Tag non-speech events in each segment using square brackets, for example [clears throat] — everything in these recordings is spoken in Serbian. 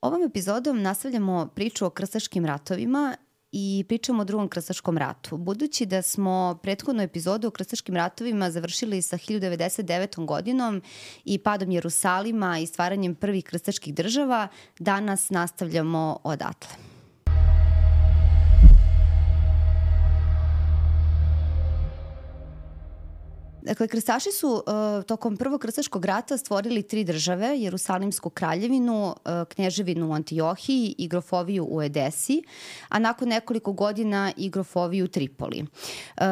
Ovom epizodom nastavljamo priču o krstaškim ratovima i pričamo o drugom krstaškom ratu. Budući da smo prethodnu epizodu o krstaškim ratovima završili sa 1099. godinom i padom Jerusalima i stvaranjem prvih krstaških država, danas nastavljamo odatle. Dakle, krstaši su uh, tokom prvog krstaškog rata stvorili tri države, Jerusalimsku kraljevinu, uh, knježevinu u Antiohiji i grofoviju u Edesi, a nakon nekoliko godina i grofoviju u Tripoli. Uh,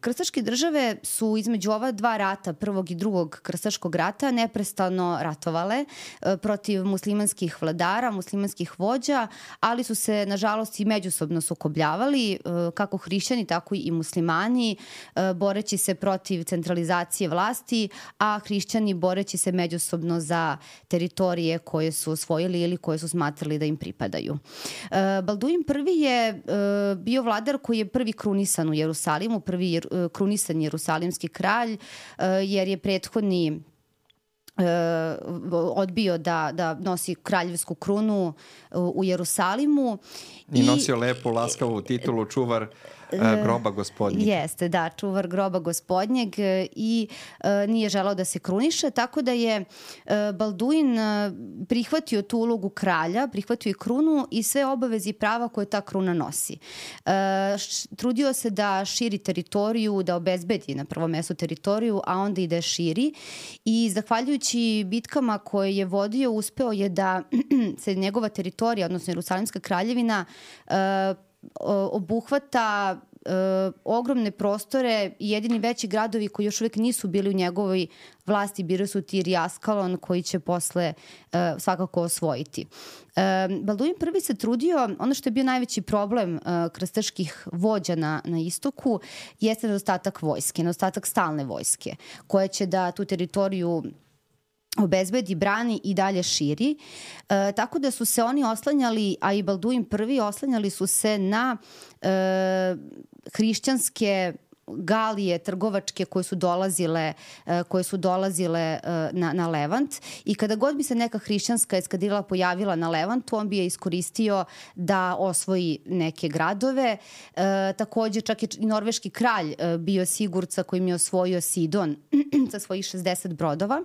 krstaške države su između ova dva rata, prvog i drugog krstaškog rata, neprestano ratovale uh, protiv muslimanskih vladara, muslimanskih vođa, ali su se, nažalost, i međusobno sukobljavali, uh, kako hrišćani, tako i muslimani, uh, boreći se protiv protiv centralizacije vlasti, a hrišćani boreći se međusobno za teritorije koje su osvojili ili koje su smatrali da im pripadaju. E, Balduin prvi je e, bio vladar koji je prvi krunisan u Jerusalimu, prvi jer, e, krunisan jerusalimski kralj, jer je prethodni odbio da, da nosi kraljevsku krunu u Jerusalimu. I nosio I, lepu, laskavu titulu čuvar E, groba gospodnjeg. Jeste, da, čuvar groba gospodnjeg e, i e, nije želao da se kruniše, tako da je Balduin prihvatio tu ulogu kralja, prihvatio i krunu i sve obavezi i prava koje ta kruna nosi. Trudio se da širi teritoriju, da obezbedi na prvom mestu teritoriju, a onda i da je širi i zahvaljujući bitkama koje je vodio, uspeo je da [clears throat] se njegova teritorija, odnosno Jerusalimska kraljevina, obuhvata e, ogromne prostore i jedini veći gradovi koji još uvek nisu bili u njegovoj vlasti bili su Tir i Askalon koji će posle e, svakako osvojiti. E, Balduin prvi se trudio, ono što je bio najveći problem e, krstaških vođa na, na istoku jeste nedostatak vojske, nedostatak stalne vojske koja će da tu teritoriju obezbedi, brani i dalje širi. E, tako da su se oni oslanjali, a i Balduin prvi oslanjali su se na e, hrišćanske galije trgovačke koje su dolazile e, koje su dolazile e, na, na Levant i kada god bi se neka hrišćanska eskadrila pojavila na Levantu, on bi je iskoristio da osvoji neke gradove. E, takođe, čak i norveški kralj e, bio Sigurca kojim je osvojio Sidon [clears throat] sa svojih 60 brodova.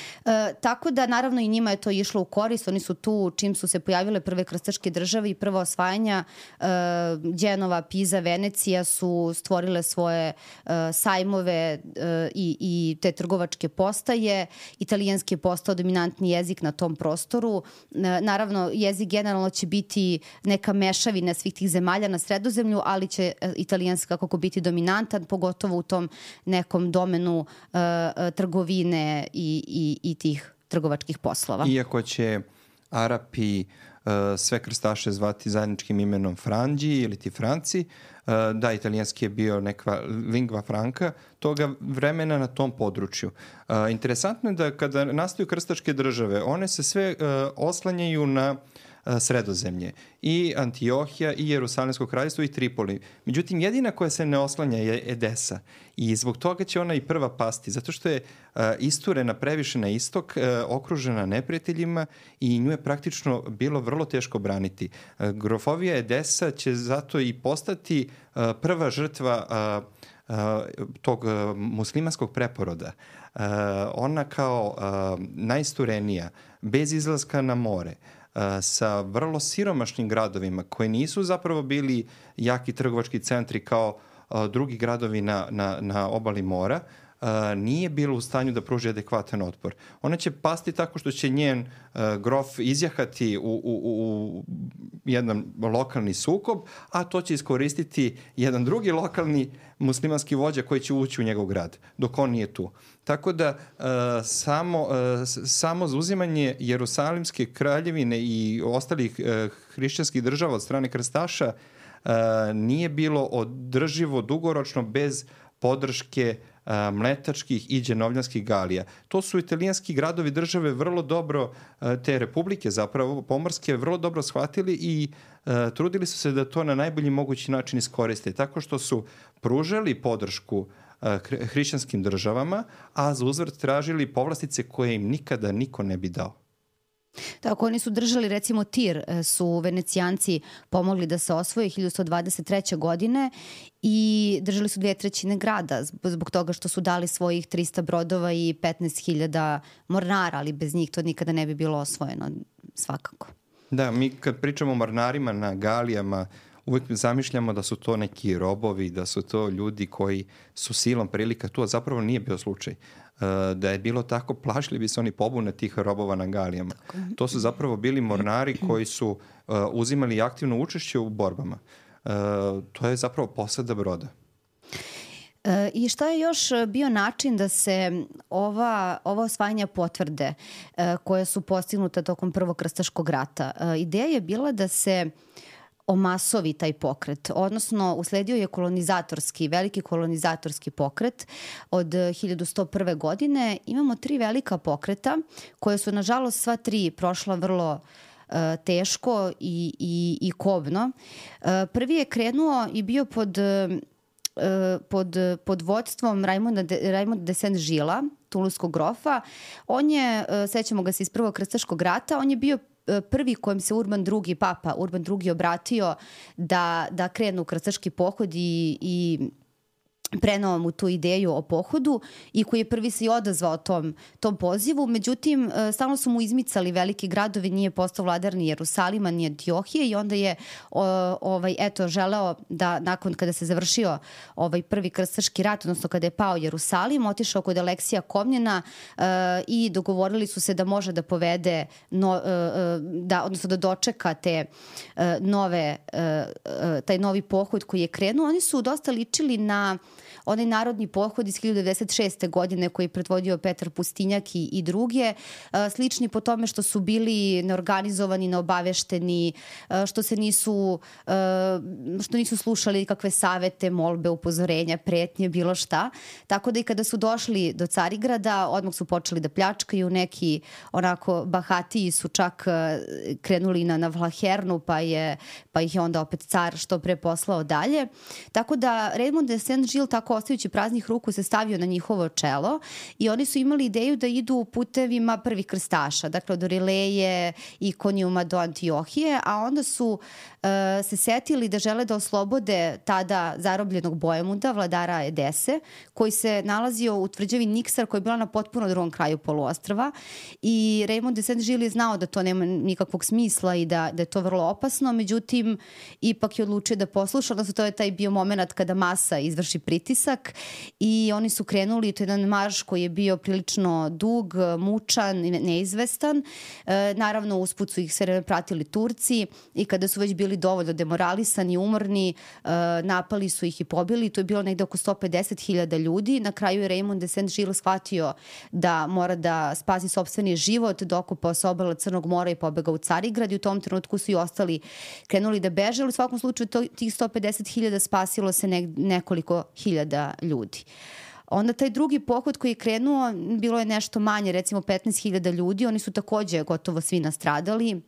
E, tako da naravno i njima je to išlo u korist, oni su tu čim su se pojavile prve krstaške države i prva osvajanja e, Đenova, Piza, Venecija su stvorile svoje e, sajmove e, i, i te trgovačke postaje. Italijanski je postao dominantni jezik na tom prostoru. E, naravno, jezik generalno će biti neka mešavina svih tih zemalja na sredozemlju, ali će e, italijanski kako biti dominantan, pogotovo u tom nekom domenu e, e trgovine i, i, i tih trgovačkih poslova. Iako će Arapi uh, sve krstaše zvati zajedničkim imenom Franđi ili ti Franci, uh, da, italijanski je bio neka lingva franka toga vremena na tom području. Uh, interesantno je da kada nastaju krstaške države, one se sve oslanjaju na uh, sredozemlje. I Antiohija, i Jerusalimsko kraljstvo, i Tripoli. Međutim, jedina koja se ne oslanja je Edesa. I zbog toga će ona i prva pasti, zato što je isturena previše na istok, okružena neprijateljima i nju je praktično bilo vrlo teško braniti. Grofovija Edesa će zato i postati prva žrtva tog muslimanskog preporoda. Ona kao najsturenija, bez izlaska na more, sa vrlo siromašnim gradovima koji nisu zapravo bili jaki trgovački centri kao drugi gradovi na, na, na obali mora, nije bilo u stanju da pruži adekvatan otpor. Ona će pasti tako što će njen grof izjahati u, u, u jedan lokalni sukob, a to će iskoristiti jedan drugi lokalni muslimanski vođa koji će ući u njegov grad, dok on nije tu. Tako da uh, samo, uh, samo zauzimanje Jerusalimske kraljevine i ostalih uh, hrišćanskih država od strane krstaša uh, nije bilo održivo dugoročno bez podrške a, mletačkih i dženovljanskih galija. To su italijanski gradovi države vrlo dobro, a, te republike zapravo pomorske, vrlo dobro shvatili i a, trudili su se da to na najbolji mogući način iskoriste, tako što su pružali podršku hrišćanskim državama, a za uzvrt tražili povlastice koje im nikada niko ne bi dao. Tako, oni su držali, recimo, Tir e, su venecijanci pomogli da se osvoje 1123. godine i držali su dve trećine grada zbog toga što su dali svojih 300 brodova i 15.000 mornara, ali bez njih to nikada ne bi bilo osvojeno, svakako. Da, mi kad pričamo o mornarima na galijama, uvek zamišljamo da su to neki robovi, da su to ljudi koji su silom prilika tu, a zapravo nije bio slučaj. E, da je bilo tako, plašili bi se oni pobune tih robova na galijama. To su zapravo bili mornari koji su uh, uzimali aktivno učešće u borbama. Uh, to je zapravo posada broda. E, I šta je još bio način da se ova, ova osvajanja potvrde e, koje su postignuta tokom Prvog krstaškog rata? E, ideja je bila da se e, omasovi taj pokret, odnosno usledio je kolonizatorski, veliki kolonizatorski pokret od 1101. godine. Imamo tri velika pokreta koje su nažalost sva tri prošla vrlo uh, teško i, i, i kobno. Uh, prvi je krenuo i bio pod pod, pod vodstvom Raimonda de, de Saint-Gila, Tuluskog grofa. On je, sećamo ga se iz prvog krstaškog rata, on je bio prvi kojem se Urban II, papa Urban II obratio da, da krenu krstaški pohod i, i prenao mu tu ideju o pohodu i koji je prvi se i odazvao tom, tom pozivu. Međutim, e, stalno su mu izmicali veliki gradovi, nije postao vladar ni Jerusalima, ni Antiohije i onda je o, ovaj, eto, želeo da nakon kada se završio ovaj prvi krstaški rat, odnosno kada je pao Jerusalim, otišao kod Aleksija Komnjena uh, i dogovorili su se da može da povede, no, uh, da, odnosno da dočeka te uh, nove, uh, taj novi pohod koji je krenuo. Oni su dosta ličili na onaj narodni pohod iz 1996. godine koji je predvodio Petar Pustinjak i, i druge, slični po tome što su bili neorganizovani, neobavešteni, što se nisu, što nisu slušali kakve savete, molbe, upozorenja, pretnje, bilo šta. Tako da i kada su došli do Carigrada, odmah su počeli da pljačkaju, neki onako bahatiji su čak krenuli na, na Vlahernu, pa, je, pa ih je onda opet car što pre poslao dalje. Tako da Raymond de Saint-Gilles tako tako ostajući praznih ruku se stavio na njihovo čelo i oni su imali ideju da idu putevima prvih krstaša, dakle od Orileje i Konjuma do Antiohije, a onda su uh, se setili da žele da oslobode tada zarobljenog Bojemuda, vladara Edese, koji se nalazio u tvrđavi Niksar koja je bila na potpuno drugom kraju poluostrava i Raymond de Saint-Gilles je znao da to nema nikakvog smisla i da, da je to vrlo opasno, međutim ipak je odlučio da posluša, odnosno to je taj bio moment kada masa izvrši pritisak i oni su krenuli, to je jedan marš koji je bio prilično dug, mučan, neizvestan. E, naravno, usput su ih sve pratili Turci i kada su već bili dovoljno demoralisani, umorni, uh, napali su ih i pobili. To je bilo negde oko 150.000 ljudi. Na kraju je Raymond de Saint-Gilles shvatio da mora da spasi sobstveni život, dokupao se obala Crnog mora i pobegao u Carigrad i u tom trenutku su i ostali krenuli da beže, ali u svakom slučaju to, tih 150.000 spasilo se ne, nekoliko hiljada ljudi. Onda taj drugi pohod koji je krenuo, bilo je nešto manje, recimo 15.000 ljudi, oni su takođe gotovo svi nastradali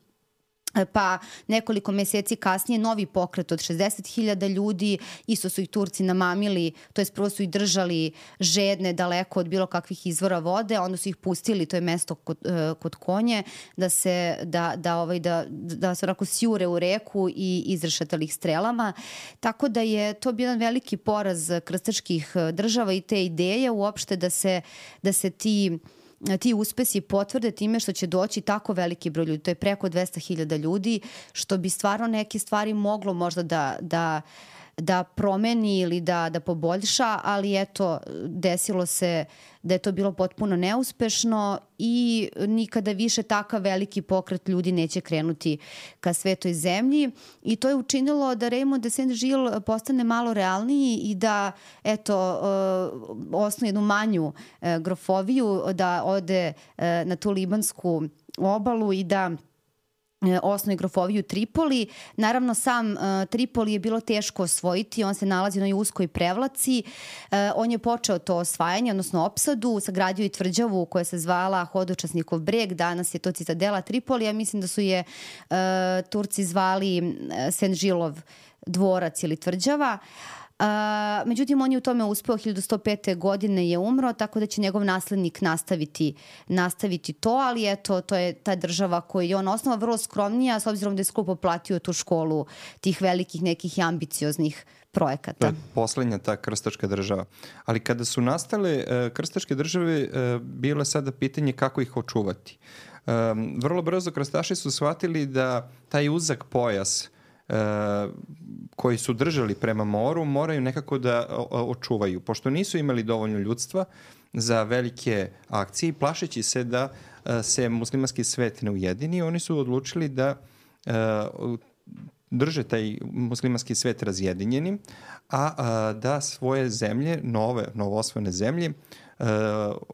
pa nekoliko meseci kasnije novi pokret od 60.000 ljudi, isto su ih Turci namamili, to je prvo su ih držali žedne daleko od bilo kakvih izvora vode, onda su ih pustili, to je mesto kod, uh, kod konje, da se, da, da, ovaj, da, da se onako sjure u reku i izrešetali ih strelama. Tako da je to bio jedan veliki poraz krstačkih država i te ideje uopšte da se, da se ti ti uspesi potvrde time što će doći tako veliki broj ljudi, to je preko 200.000 ljudi, što bi stvarno neke stvari moglo možda da, da da promeni ili da, da poboljša, ali eto, desilo se da je to bilo potpuno neuspešno i nikada više takav veliki pokret ljudi neće krenuti ka svetoj zemlji. I to je učinilo da Raymond de Saint-Gilles postane malo realniji i da eto uh, osnovi jednu manju uh, grofoviju, da ode uh, na tu libansku obalu i da E, osnovi grofoviju Tripoli. Naravno, sam uh, Tripoli je bilo teško osvojiti, on se nalazi na uskoj prevlaci. Uh, on je počeo to osvajanje, odnosno opsadu, sagradio i tvrđavu koja se zvala Hodočasnikov breg, danas je to citadela Tripoli, ja mislim da su je Turci zvali Senžilov dvorac ili tvrđava. Uh, A, međutim, on je u tome uspeo 1105. godine je umro, tako da će njegov naslednik nastaviti, nastaviti to, ali eto, to je ta država koju je on osnova vrlo skromnija, s obzirom da je skupo platio tu školu tih velikih nekih ambicioznih projekata. To je poslednja ta krstačka država. Ali kada su nastale uh, krstačke države, uh, bilo je sada pitanje kako ih očuvati. Um, vrlo brzo krstaši su shvatili da taj uzak pojas koji su držali prema moru moraju nekako da očuvaju. Pošto nisu imali dovoljno ljudstva za velike akcije plašeći se da uh, se muslimanski svet ne ujedini, oni su odlučili da uh, drže taj muslimanski svet razjedinjenim, a, da svoje zemlje, nove, novosvojene zemlje,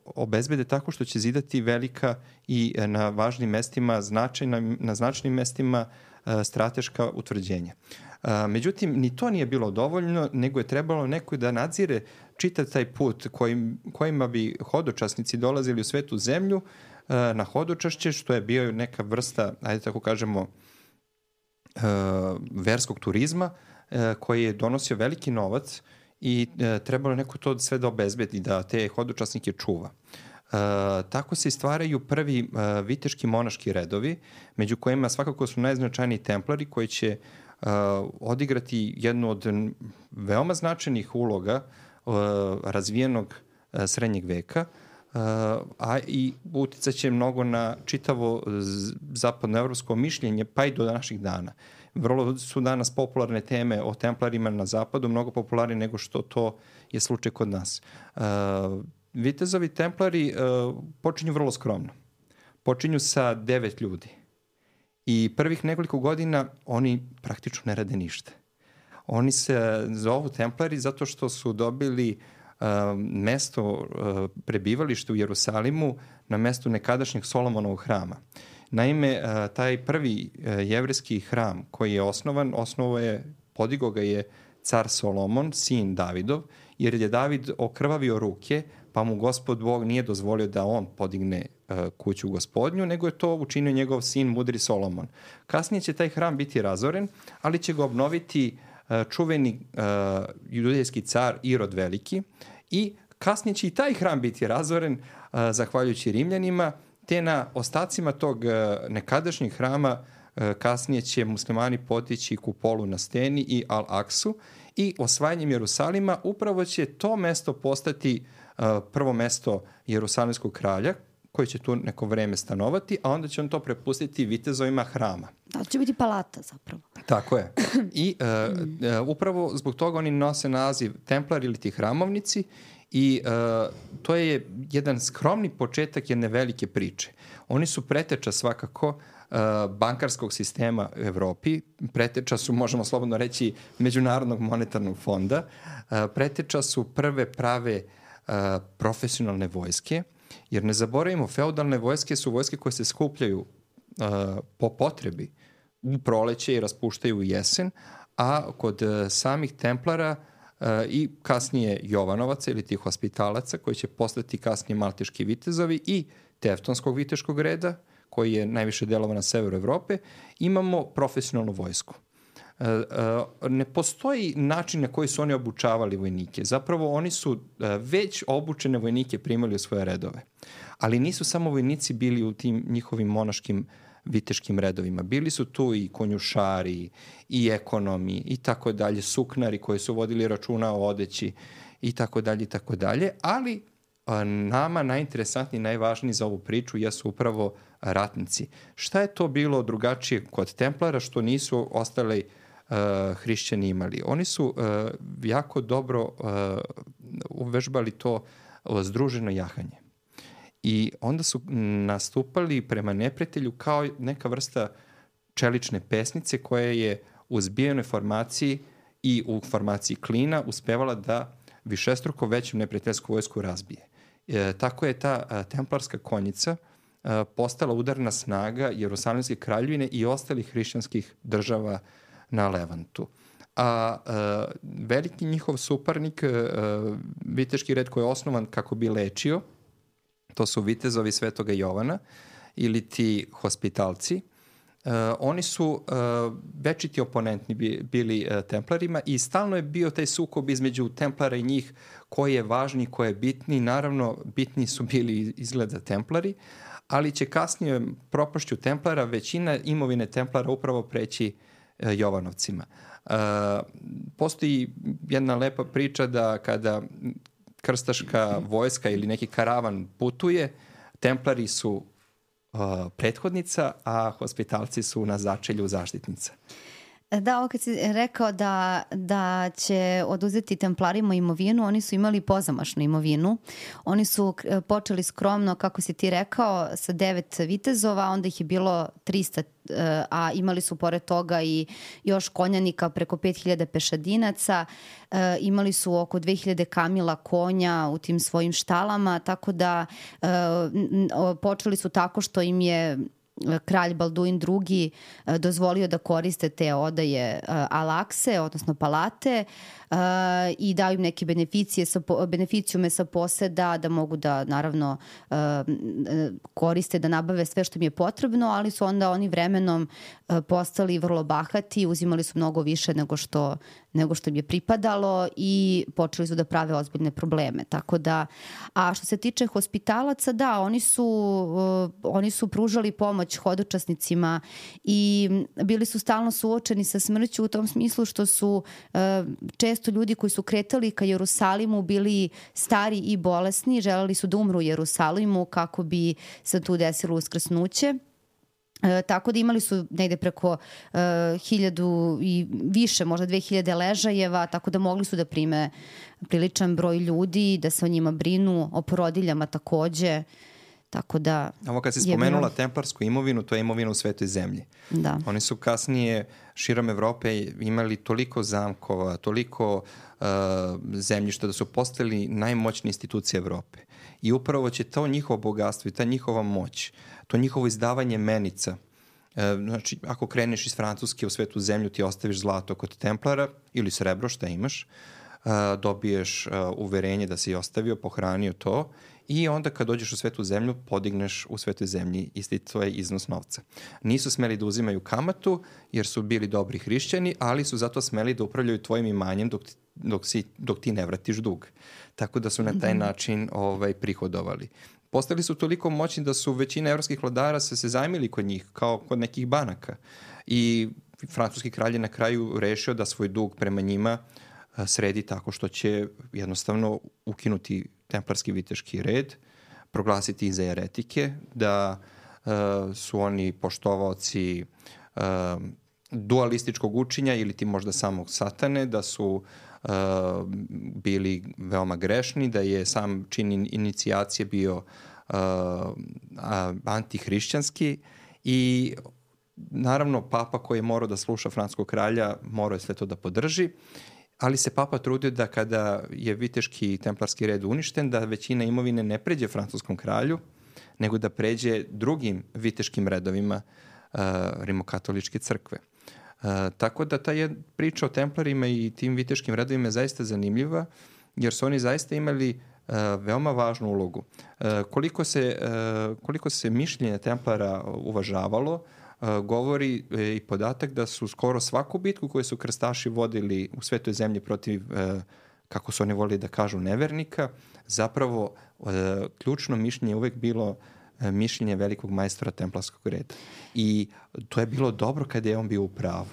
obezbede tako što će zidati velika i na važnim mestima, značajna, na značajnim mestima strateška utvrđenja. A, međutim, ni to nije bilo dovoljno, nego je trebalo neko da nadzire čitav taj put kojim, kojima bi hodočasnici dolazili u svetu zemlju a, na hodočašće, što je bio neka vrsta, ajde tako kažemo, verskog turizma koji je donosio veliki novac i trebalo neko to sve da obezbedi, da te hodočasnike čuva. Uh, tako se stvaraju prvi uh, viteški monaški redovi, među kojima svakako su najznačajniji templari koji će uh, odigrati jednu od veoma značajnih uloga uh, razvijenog uh, srednjeg veka, uh, a i uticaće mnogo na čitavo zapadnoevropsko mišljenje, pa i do naših dana. Vrlo su danas popularne teme o templarima na zapadu, mnogo popularnije nego što to je slučaj kod nas. Uh, Vitezovi templari uh, počinju vrlo skromno. Počinju sa devet ljudi. I prvih nekoliko godina oni praktično ne rade ništa. Oni se zovu templari zato što su dobili uh, mesto uh, prebivalište u Jerusalimu na mestu nekadašnjeg Solomonovog hrama. Naime, uh, taj prvi uh, jevrijski hram koji je osnovan, osnovo je, podigo ga je car Solomon, sin Davidov, jer je David okrvavio ruke, pa mu gospod Bog nije dozvolio da on podigne uh, kuću gospodnju, nego je to učinio njegov sin mudri Solomon. Kasnije će taj hram biti razoren, ali će ga obnoviti čuveni uh, judejski car Irod Veliki i kasnije će i taj hram biti razoren uh, zahvaljujući Rimljanima, te na ostacima tog uh, nekadašnjeg hrama uh, kasnije će muslimani potići kupolu na steni i Al-Aksu i osvajanjem Jerusalima upravo će to mesto postati uh, prvo mesto Jerusalimskog kralja koji će tu neko vreme stanovati, a onda će on to prepustiti vitezovima hrama. Da, će biti palata zapravo. Tako je. I uh, [clears throat] uh, upravo zbog toga oni nose naziv Templar ili ti hramovnici i uh, to je jedan skromni početak jedne velike priče. Oni su preteča svakako uh, bankarskog sistema u Evropi, preteča su, možemo slobodno reći, Međunarodnog monetarnog fonda, uh, preteča su prve prave uh, profesionalne vojske, Jer ne zaboravimo, feudalne vojske su vojske koje se skupljaju po potrebi u proleće i raspuštaju u jesen, a kod uh, samih templara uh, i kasnije Jovanovaca ili tih hospitalaca koji će postati kasnije malteški vitezovi i teftonskog viteškog reda koji je najviše delovan na severu Evrope, imamo profesionalnu vojsku. E, e, ne postoji način na koji su oni obučavali vojnike. Zapravo oni su e, već obučene vojnike primali u svoje redove. Ali nisu samo vojnici bili u tim njihovim monaškim viteškim redovima. Bili su tu i konjušari, i ekonomi, i tako dalje, suknari koji su vodili računa o odeći, i tako dalje, i tako dalje. Ali nama najinteresantniji, najvažniji za ovu priču jesu upravo ratnici. Šta je to bilo drugačije kod Templara što nisu ostali uh, hrišćani imali. Oni su uh, jako dobro uh, uvežbali to uh, združeno jahanje. I onda su nastupali prema neprijatelju kao neka vrsta čelične pesnice koja je u zbijenoj formaciji i u formaciji klina uspevala da višestruko veću neprijateljsku vojsku razbije. E, tako je ta a, templarska konjica a, postala udarna snaga Jerusalimske kraljevine i ostalih hrišćanskih država na Levantu. A, a veliki njihov suparnik, a, viteški red koji je osnovan kako bi lečio, to su vitezovi Svetoga Jovana ili ti hospitalci, Uh, oni su uh, večiti oponentni bili uh, templarima i stalno je bio taj sukob između templara i njih koji je važni, koji je bitni. Naravno, bitni su bili izgleda templari, ali će kasnije propašću templara većina imovine templara upravo preći uh, Jovanovcima. Uh, postoji jedna lepa priča da kada krstaška vojska ili neki karavan putuje, templari su uh, prethodnica, a hospitalci su na začelju zaštitnica. Da, ovo kad si rekao da, da će oduzeti templarima imovinu, oni su imali pozamašnu imovinu. Oni su počeli skromno, kako si ti rekao, sa devet vitezova, onda ih je bilo 300 eh, a imali su pored toga i još konjanika preko 5000 pešadinaca, e, imali su oko 2000 kamila konja u tim svojim štalama, tako da e, počeli su tako što im je kralj Balduin II dozvolio da koriste te odaje alakse, odnosno palate, uh, i daju im neke beneficije sa, beneficijume sa poseda da mogu da naravno koriste, da nabave sve što im je potrebno, ali su onda oni vremenom postali vrlo bahati, uzimali su mnogo više nego što, nego što im je pripadalo i počeli su da prave ozbiljne probleme. Tako da, a što se tiče hospitalaca, da, oni su, uh, oni su pružali pomoć hodočasnicima i bili su stalno suočeni sa smrću u tom smislu što su uh, često ljudi koji su kretali ka Jerusalimu bili stari i bolesni, želeli su da umru u Jerusalimu kako bi se tu desilo uskrsnuće. E, tako da imali su negde preko e, hiljadu i više, možda dve hiljade ležajeva, tako da mogli su da prime priličan broj ljudi, da se o njima brinu, o porodiljama takođe. Tako da... Ovo kad si spomenula bilo... templarsku imovinu, to je imovina u svetoj zemlji. Da. Oni su kasnije širom Evrope imali toliko zamkova, toliko uh, zemljišta da su postali najmoćnije institucije Evrope. I upravo će to njihovo bogatstvo i ta njihova moć, to njihovo izdavanje menica, uh, znači ako kreneš iz Francuske u svetu zemlju ti ostaviš zlato kod templara ili srebro šta imaš, uh, dobiješ uh, uverenje da si ostavio, pohranio to i onda kad dođeš u svetu zemlju, podigneš u svetoj zemlji isti tvoj iznos novca. Nisu smeli da uzimaju kamatu, jer su bili dobri hrišćani, ali su zato smeli da upravljaju tvojim imanjem dok, dok, si, dok ti ne vratiš dug. Tako da su na taj mhm. način ovaj, prihodovali. Postali su toliko moćni da su većina evropskih vladara se, se zajmili kod njih, kao kod nekih banaka. I francuski kralj je na kraju rešio da svoj dug prema njima sredi tako što će jednostavno ukinuti templarski viteški red, proglasiti ih za eretike, da uh, su oni poštovaoci uh, dualističkog učenja ili ti možda samog satane, da su uh, bili veoma grešni, da je sam čin inicijacije bio uh, antihrišćanski i naravno papa koji je morao da sluša franskog kralja morao je sve to da podrži ali se papa trudio da kada je viteški templarski red uništen, da većina imovine ne pređe francuskom kralju, nego da pređe drugim viteškim redovima uh, rimokatoličke crkve. Uh, tako da ta je priča o templarima i tim viteškim redovima je zaista zanimljiva, jer su oni zaista imali uh, veoma važnu ulogu. Uh, koliko, se, uh, koliko se mišljenje templara uvažavalo, uh, govori e, i podatak da su skoro svaku bitku koju su krstaši vodili u svetoj zemlji protiv, e, kako su oni volili da kažu, nevernika, zapravo ključno mišljenje je uvek bilo mišljenje velikog majstora templarskog reda. I to je bilo dobro kada je on bio u pravu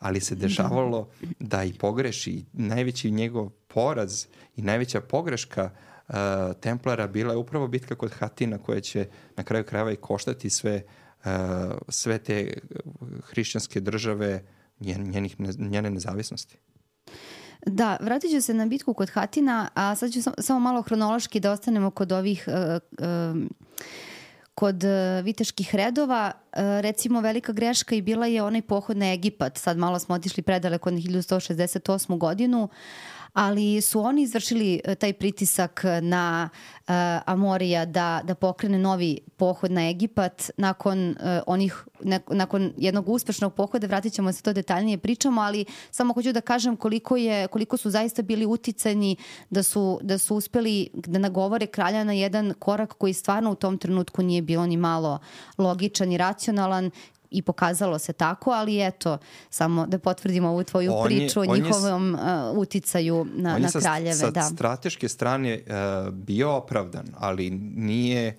ali se dešavalo da i pogreši. Najveći njegov poraz i najveća pogreška uh, Templara bila je upravo bitka kod Hatina koja će na kraju krajeva i koštati sve sve te hrišćanske države njen, njenih, njene nezavisnosti. Da, vratit ću se na bitku kod Hatina, a sad ću sam, samo malo hronološki da ostanemo kod ovih uh, uh, kod viteških redova. Recimo velika greška i bila je onaj pohod na Egipat. Sad malo smo otišli predaleko na 1168. godinu, ali su oni izvršili e, taj pritisak na uh, Amorija da, da pokrene novi pohod na Egipat. Nakon uh, onih ne, nakon jednog uspešnog pohoda vratit ćemo se to detaljnije pričamo ali samo hoću da kažem koliko je koliko su zaista bili uticani da su da su uspeli da nagovore kralja na jedan korak koji stvarno u tom trenutku nije bio ni malo logičan i racionalan i pokazalo se tako, ali eto, samo da potvrdimo ovu tvoju on priču je, o njihovom je, uh, uticaju na, na kraljeve. Sa, da. strateške strane uh, bio opravdan, ali nije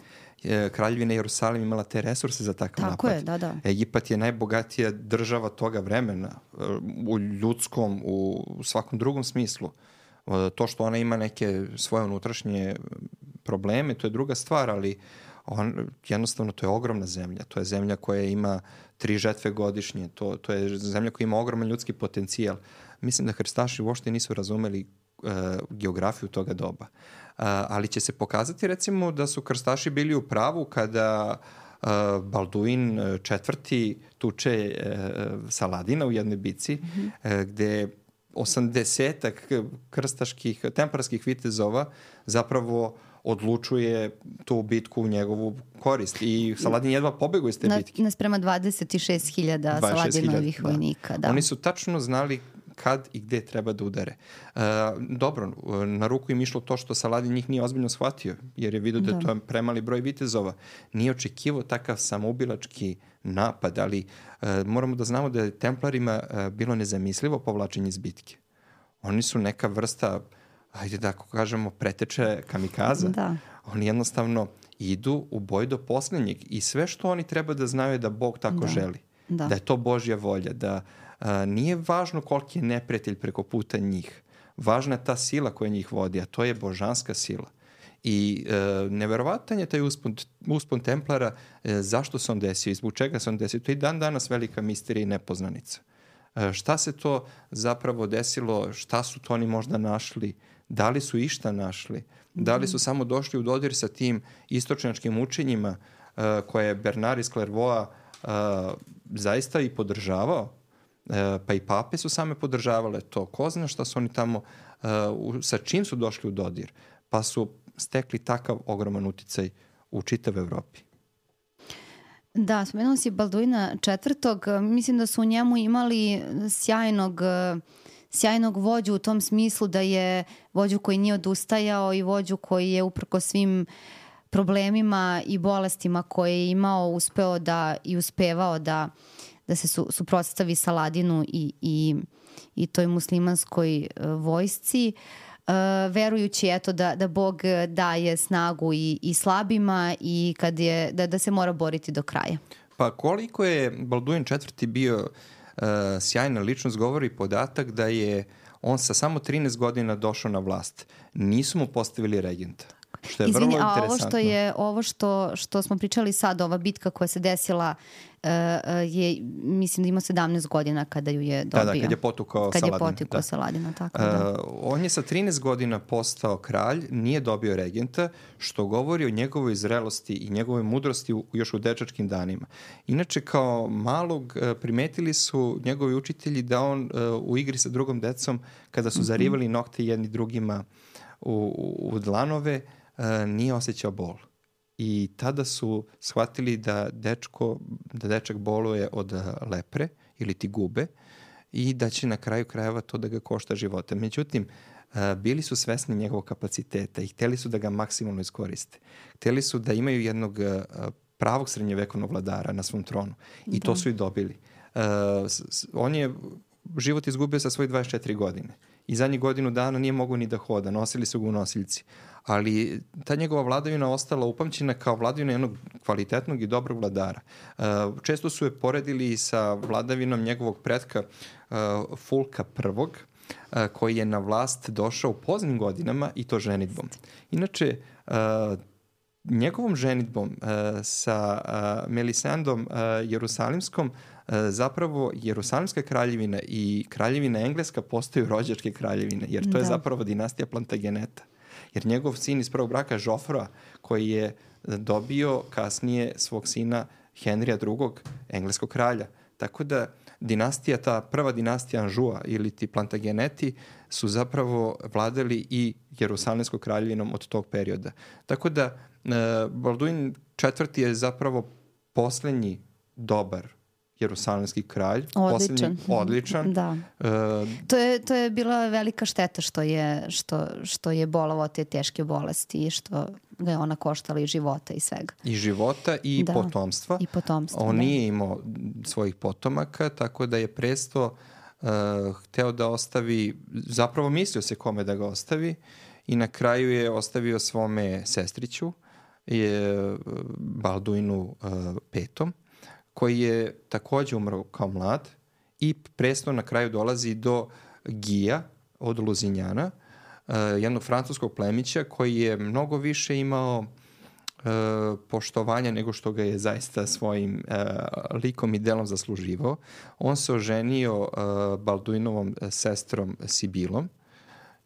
kraljevina Jerusalim imala te resurse za takav Tako napad. je, da, da. Egipat je najbogatija država toga vremena u ljudskom, u svakom drugom smislu. To što ona ima neke svoje unutrašnje probleme, to je druga stvar, ali on, jednostavno to je ogromna zemlja. To je zemlja koja ima tri žetve godišnje. To, to je zemlja koja ima ogroman ljudski potencijal. Mislim da Hrstaši uopšte nisu razumeli uh, geografiju toga doba. Uh, ali će se pokazati recimo da su krstaši bili u pravu kada uh, Balduin četvrti tuče uh, Saladina u jednoj bici, mm -hmm. uh, gde osamdesetak krstaških, temparskih vitezova zapravo odlučuje tu bitku u njegovu korist. I Saladin jedva pobegao iz te na, bitke. Nas prema 26.000 Saladinovih da. vojnika. Da. Oni su tačno znali kad i gde treba da udare. Uh, dobro, na ruku im išlo to što Saladin njih nije ozbiljno shvatio, jer je vidio da, da. to je premali broj vitezova. Nije očekivo takav samoubilački napad, ali uh, moramo da znamo da je Templarima uh, bilo nezamislivo povlačenje iz bitke. Oni su neka vrsta, ajde da ako kažemo, preteče kamikaza. Da. Oni jednostavno idu u boj do poslednjeg i sve što oni treba da znaju je da Bog tako da. želi. Da. da je to Božja volja, da a, nije važno koliki je neprijatelj preko puta njih. Važna je ta sila koja njih vodi, a to je božanska sila. I e, neverovatan je taj uspon, uspon Templara, e, zašto se on desio, izbog čega se on desio. To je i dan danas velika misterija i nepoznanica. E, šta se to zapravo desilo, šta su to oni možda našli, da li su išta našli, da li su mhm. samo došli u dodir sa tim istočnjačkim učenjima e, koje je Bernard iz Clairvoa e, zaista i podržavao, E, pa i pape su same podržavale to. Ko zna šta su oni tamo, uh, sa čim su došli u dodir, pa su stekli takav ogroman uticaj u čitav Evropi. Da, spomenuo si Balduina četvrtog, mislim da su u njemu imali sjajnog sjajnog vođu u tom smislu da je vođu koji nije odustajao i vođu koji je uprko svim problemima i bolestima koje je imao uspeo da i uspevao da da se su, suprotstavi Saladinu i, i, i toj muslimanskoj uh, vojsci. Uh, verujući eto da, da Bog daje snagu i, i slabima i kad je, da, da se mora boriti do kraja. Pa koliko je Balduin četvrti bio uh, sjajna ličnost, govori podatak da je on sa samo 13 godina došao na vlast. Nisu mu postavili regenta. Što je Izvini, vrlo interesantno. a ovo što je ovo što što smo pričali sad, ova bitka koja se desila uh, je, mislim da ima 17 godina kada ju je dobio. Da, da, kad je potukao kad Saladina. Kad je potukao da. Saladina, tako da. Uh, on je sa 13 godina postao kralj, nije dobio regenta, što govori o njegovoj zrelosti i njegovoj mudrosti u, još u dečačkim danima. Inače, kao malog uh, primetili su njegovi učitelji da on uh, u igri sa drugom decom, kada su mm -hmm. zarivali nokte jedni drugima u, u, u dlanove, uh, nije osjećao bol i tada su shvatili da, dečko, da dečak boluje od eh, lepre ili ti gube i da će na kraju krajeva to da ga košta života. Međutim, eh, bili su svesni njegovog kapaciteta i hteli su da ga maksimalno iskoriste. Hteli su da imaju jednog pravog srednjevekovnog vladara na svom tronu i da. to su i dobili. Uh, on je život izgubio sa svoje 24 godine i zadnjih godinu dana nije mogu ni da hoda, nosili su ga u nosiljci ali ta njegova vladavina ostala upamćena kao vladavina jednog kvalitetnog i dobrog vladara. Uh, često su je poredili sa vladavinom njegovog pretka uh, Fulka I, uh, koji je na vlast došao u poznim godinama i to ženitbom. Inače, njegovom ženitbom sa Melisandom Jerusalimskom zapravo Jerusalimska kraljevina i kraljevina Engleska postaju rođačke kraljevine, jer to da. je zapravo dinastija Plantageneta jer njegov sin iz prvog braka Žofra, koji je dobio kasnije svog sina Henrija II. engleskog kralja. Tako da dinastija, ta prva dinastija Anžua ili ti Plantageneti su zapravo vladali i Jerusalimskom kraljevinom od tog perioda. Tako da e, Balduin IV. je zapravo poslednji dobar Jerusalimski kralj. Odličan. odličan. Da. Uh, to, je, to je bila velika šteta što je, što, što je bolovao te teške bolesti i što ga je ona koštala i života i svega. I života i Da. potomstva. I potomstva, On da. nije imao svojih potomaka, tako da je presto uh, hteo da ostavi, zapravo mislio se kome da ga ostavi i na kraju je ostavio svome sestriću, je uh, Balduinu uh, petom, koji je takođe umro kao mlad i presto na kraju dolazi do Gija od Luzinjana, uh, jednog francuskog plemića koji je mnogo više imao e, poštovanja nego što ga je zaista svojim e, likom i delom zasluživao. On se oženio e, Balduinovom sestrom Sibilom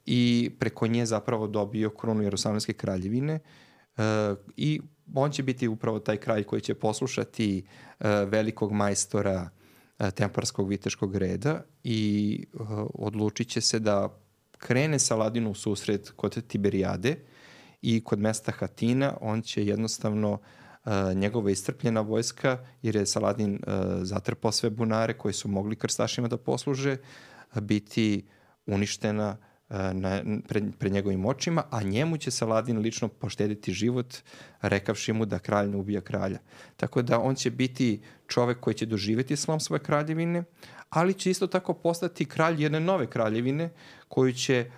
i preko nje zapravo dobio krunu Jerusalimske kraljevine e, i on će biti upravo taj kralj koji će poslušati e, velikog majstora e, temparskog viteškog reda i e, odlučit će se da krene Saladinu u susret kod Tiberijade i kod mesta Hatina. On će jednostavno uh, njegova istrpljena vojska, jer je Saladin uh, zatrpao sve bunare koji su mogli krstašima da posluže, uh, biti uništena uh, na, pred, pred njegovim očima, a njemu će Saladin lično poštediti život, rekavši mu da kralj ne ubija kralja. Tako da on će biti čovek koji će doživeti slom svoje kraljevine, ali će isto tako postati kralj jedne nove kraljevine koju će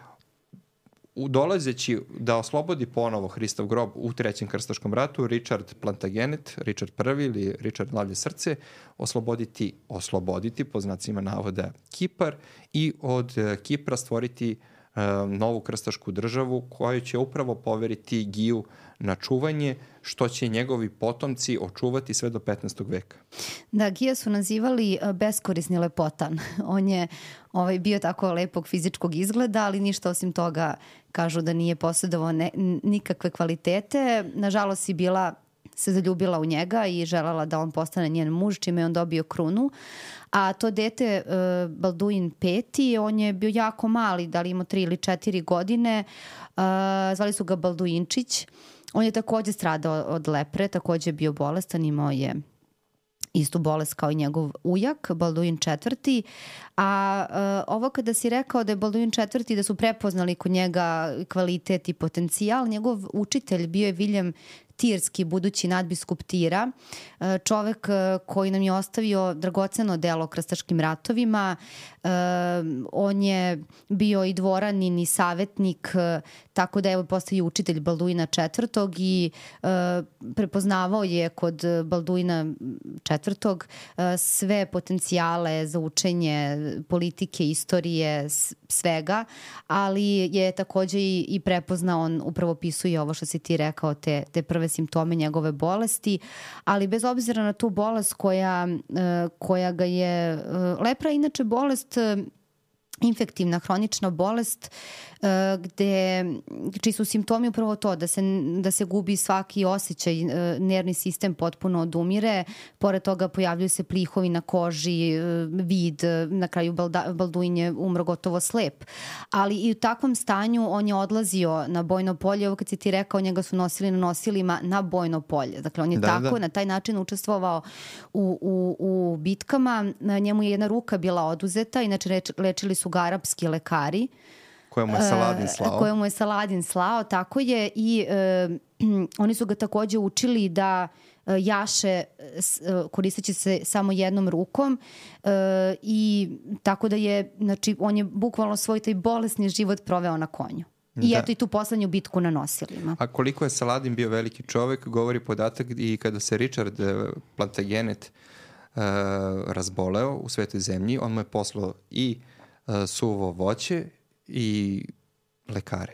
u dolazeći da oslobodi ponovo Hristov grob u trećem krstaškom ratu, Richard Plantagenet, Richard I ili Richard Lavlje srce, osloboditi, osloboditi po znacima navoda Kipar i od e, Kipra stvoriti e, novu krstašku državu koju će upravo poveriti Giju na čuvanje, što će njegovi potomci očuvati sve do 15. veka. Da, Gija su nazivali e, beskorisni lepotan. [laughs] On je ovaj, bio tako lepog fizičkog izgleda, ali ništa osim toga kažu da nije posjedovao nikakve kvalitete. Nažalost si bila se zaljubila u njega i želala da on postane njen muž, čime je on dobio krunu. A to dete, uh, Balduin peti, on je bio jako mali, da li imao tri ili četiri godine. Uh, zvali su ga Balduinčić. On je takođe stradao od lepre, takođe je bio bolestan, imao je istu bolest kao i njegov ujak, Balduin četvrti. A uh, ovo kada si rekao da je Balduin četvrti, da su prepoznali kod njega kvalitet i potencijal, njegov učitelj bio je Viljem Tirski, budući nadbiskup Tira, e, čovek e, koji nam je ostavio dragoceno delo o krstaškim ratovima. E, On je bio i dvoranin i savetnik, tako da je postao učitelj Balduina četvrtog i prepoznavao je kod Balduina e, sve potencijale za učenje politike, istorije, svega, ali je takođe i, i prepoznao, on upravo pisuje ovo što si ti rekao, te, te prve simptome njegove bolesti, ali bez obzira na tu bolest koja, e, koja ga je, e, lepra je inače bolest e, infektivna hronična bolest uh, gde čiji su simptomi upravo to da se da se gubi svaki osjećaj uh, nervni sistem potpuno odumire pored toga pojavljuju se plihovi na koži uh, vid na kraju Balda, Balduin je umro gotovo slep. Ali i u takvom stanju on je odlazio na bojno polje ovo kad si ti rekao njega su nosili na nosilima na bojno polje. Dakle on je Da, tako da. na taj način učestvovao u, u, u bitkama. Njemu je jedna ruka bila oduzeta inače leč, lečili su ga arapski lekari Koje mu je Saladin e, slao. koje mu je Saladin slao, tako je i e, [clears throat] oni su ga takođe učili da e, jaše e, koristeći se samo jednom rukom e, i tako da je, znači, on je bukvalno svoj taj bolesni život proveo na konju. I Da. eto i tu poslednju bitku na nosilima. A koliko je Saladin bio veliki čovek, govori podatak i kada se Richard Plantagenet uh, razboleo u svetoj zemlji, on mu je poslao i uh, suvo voće i lekare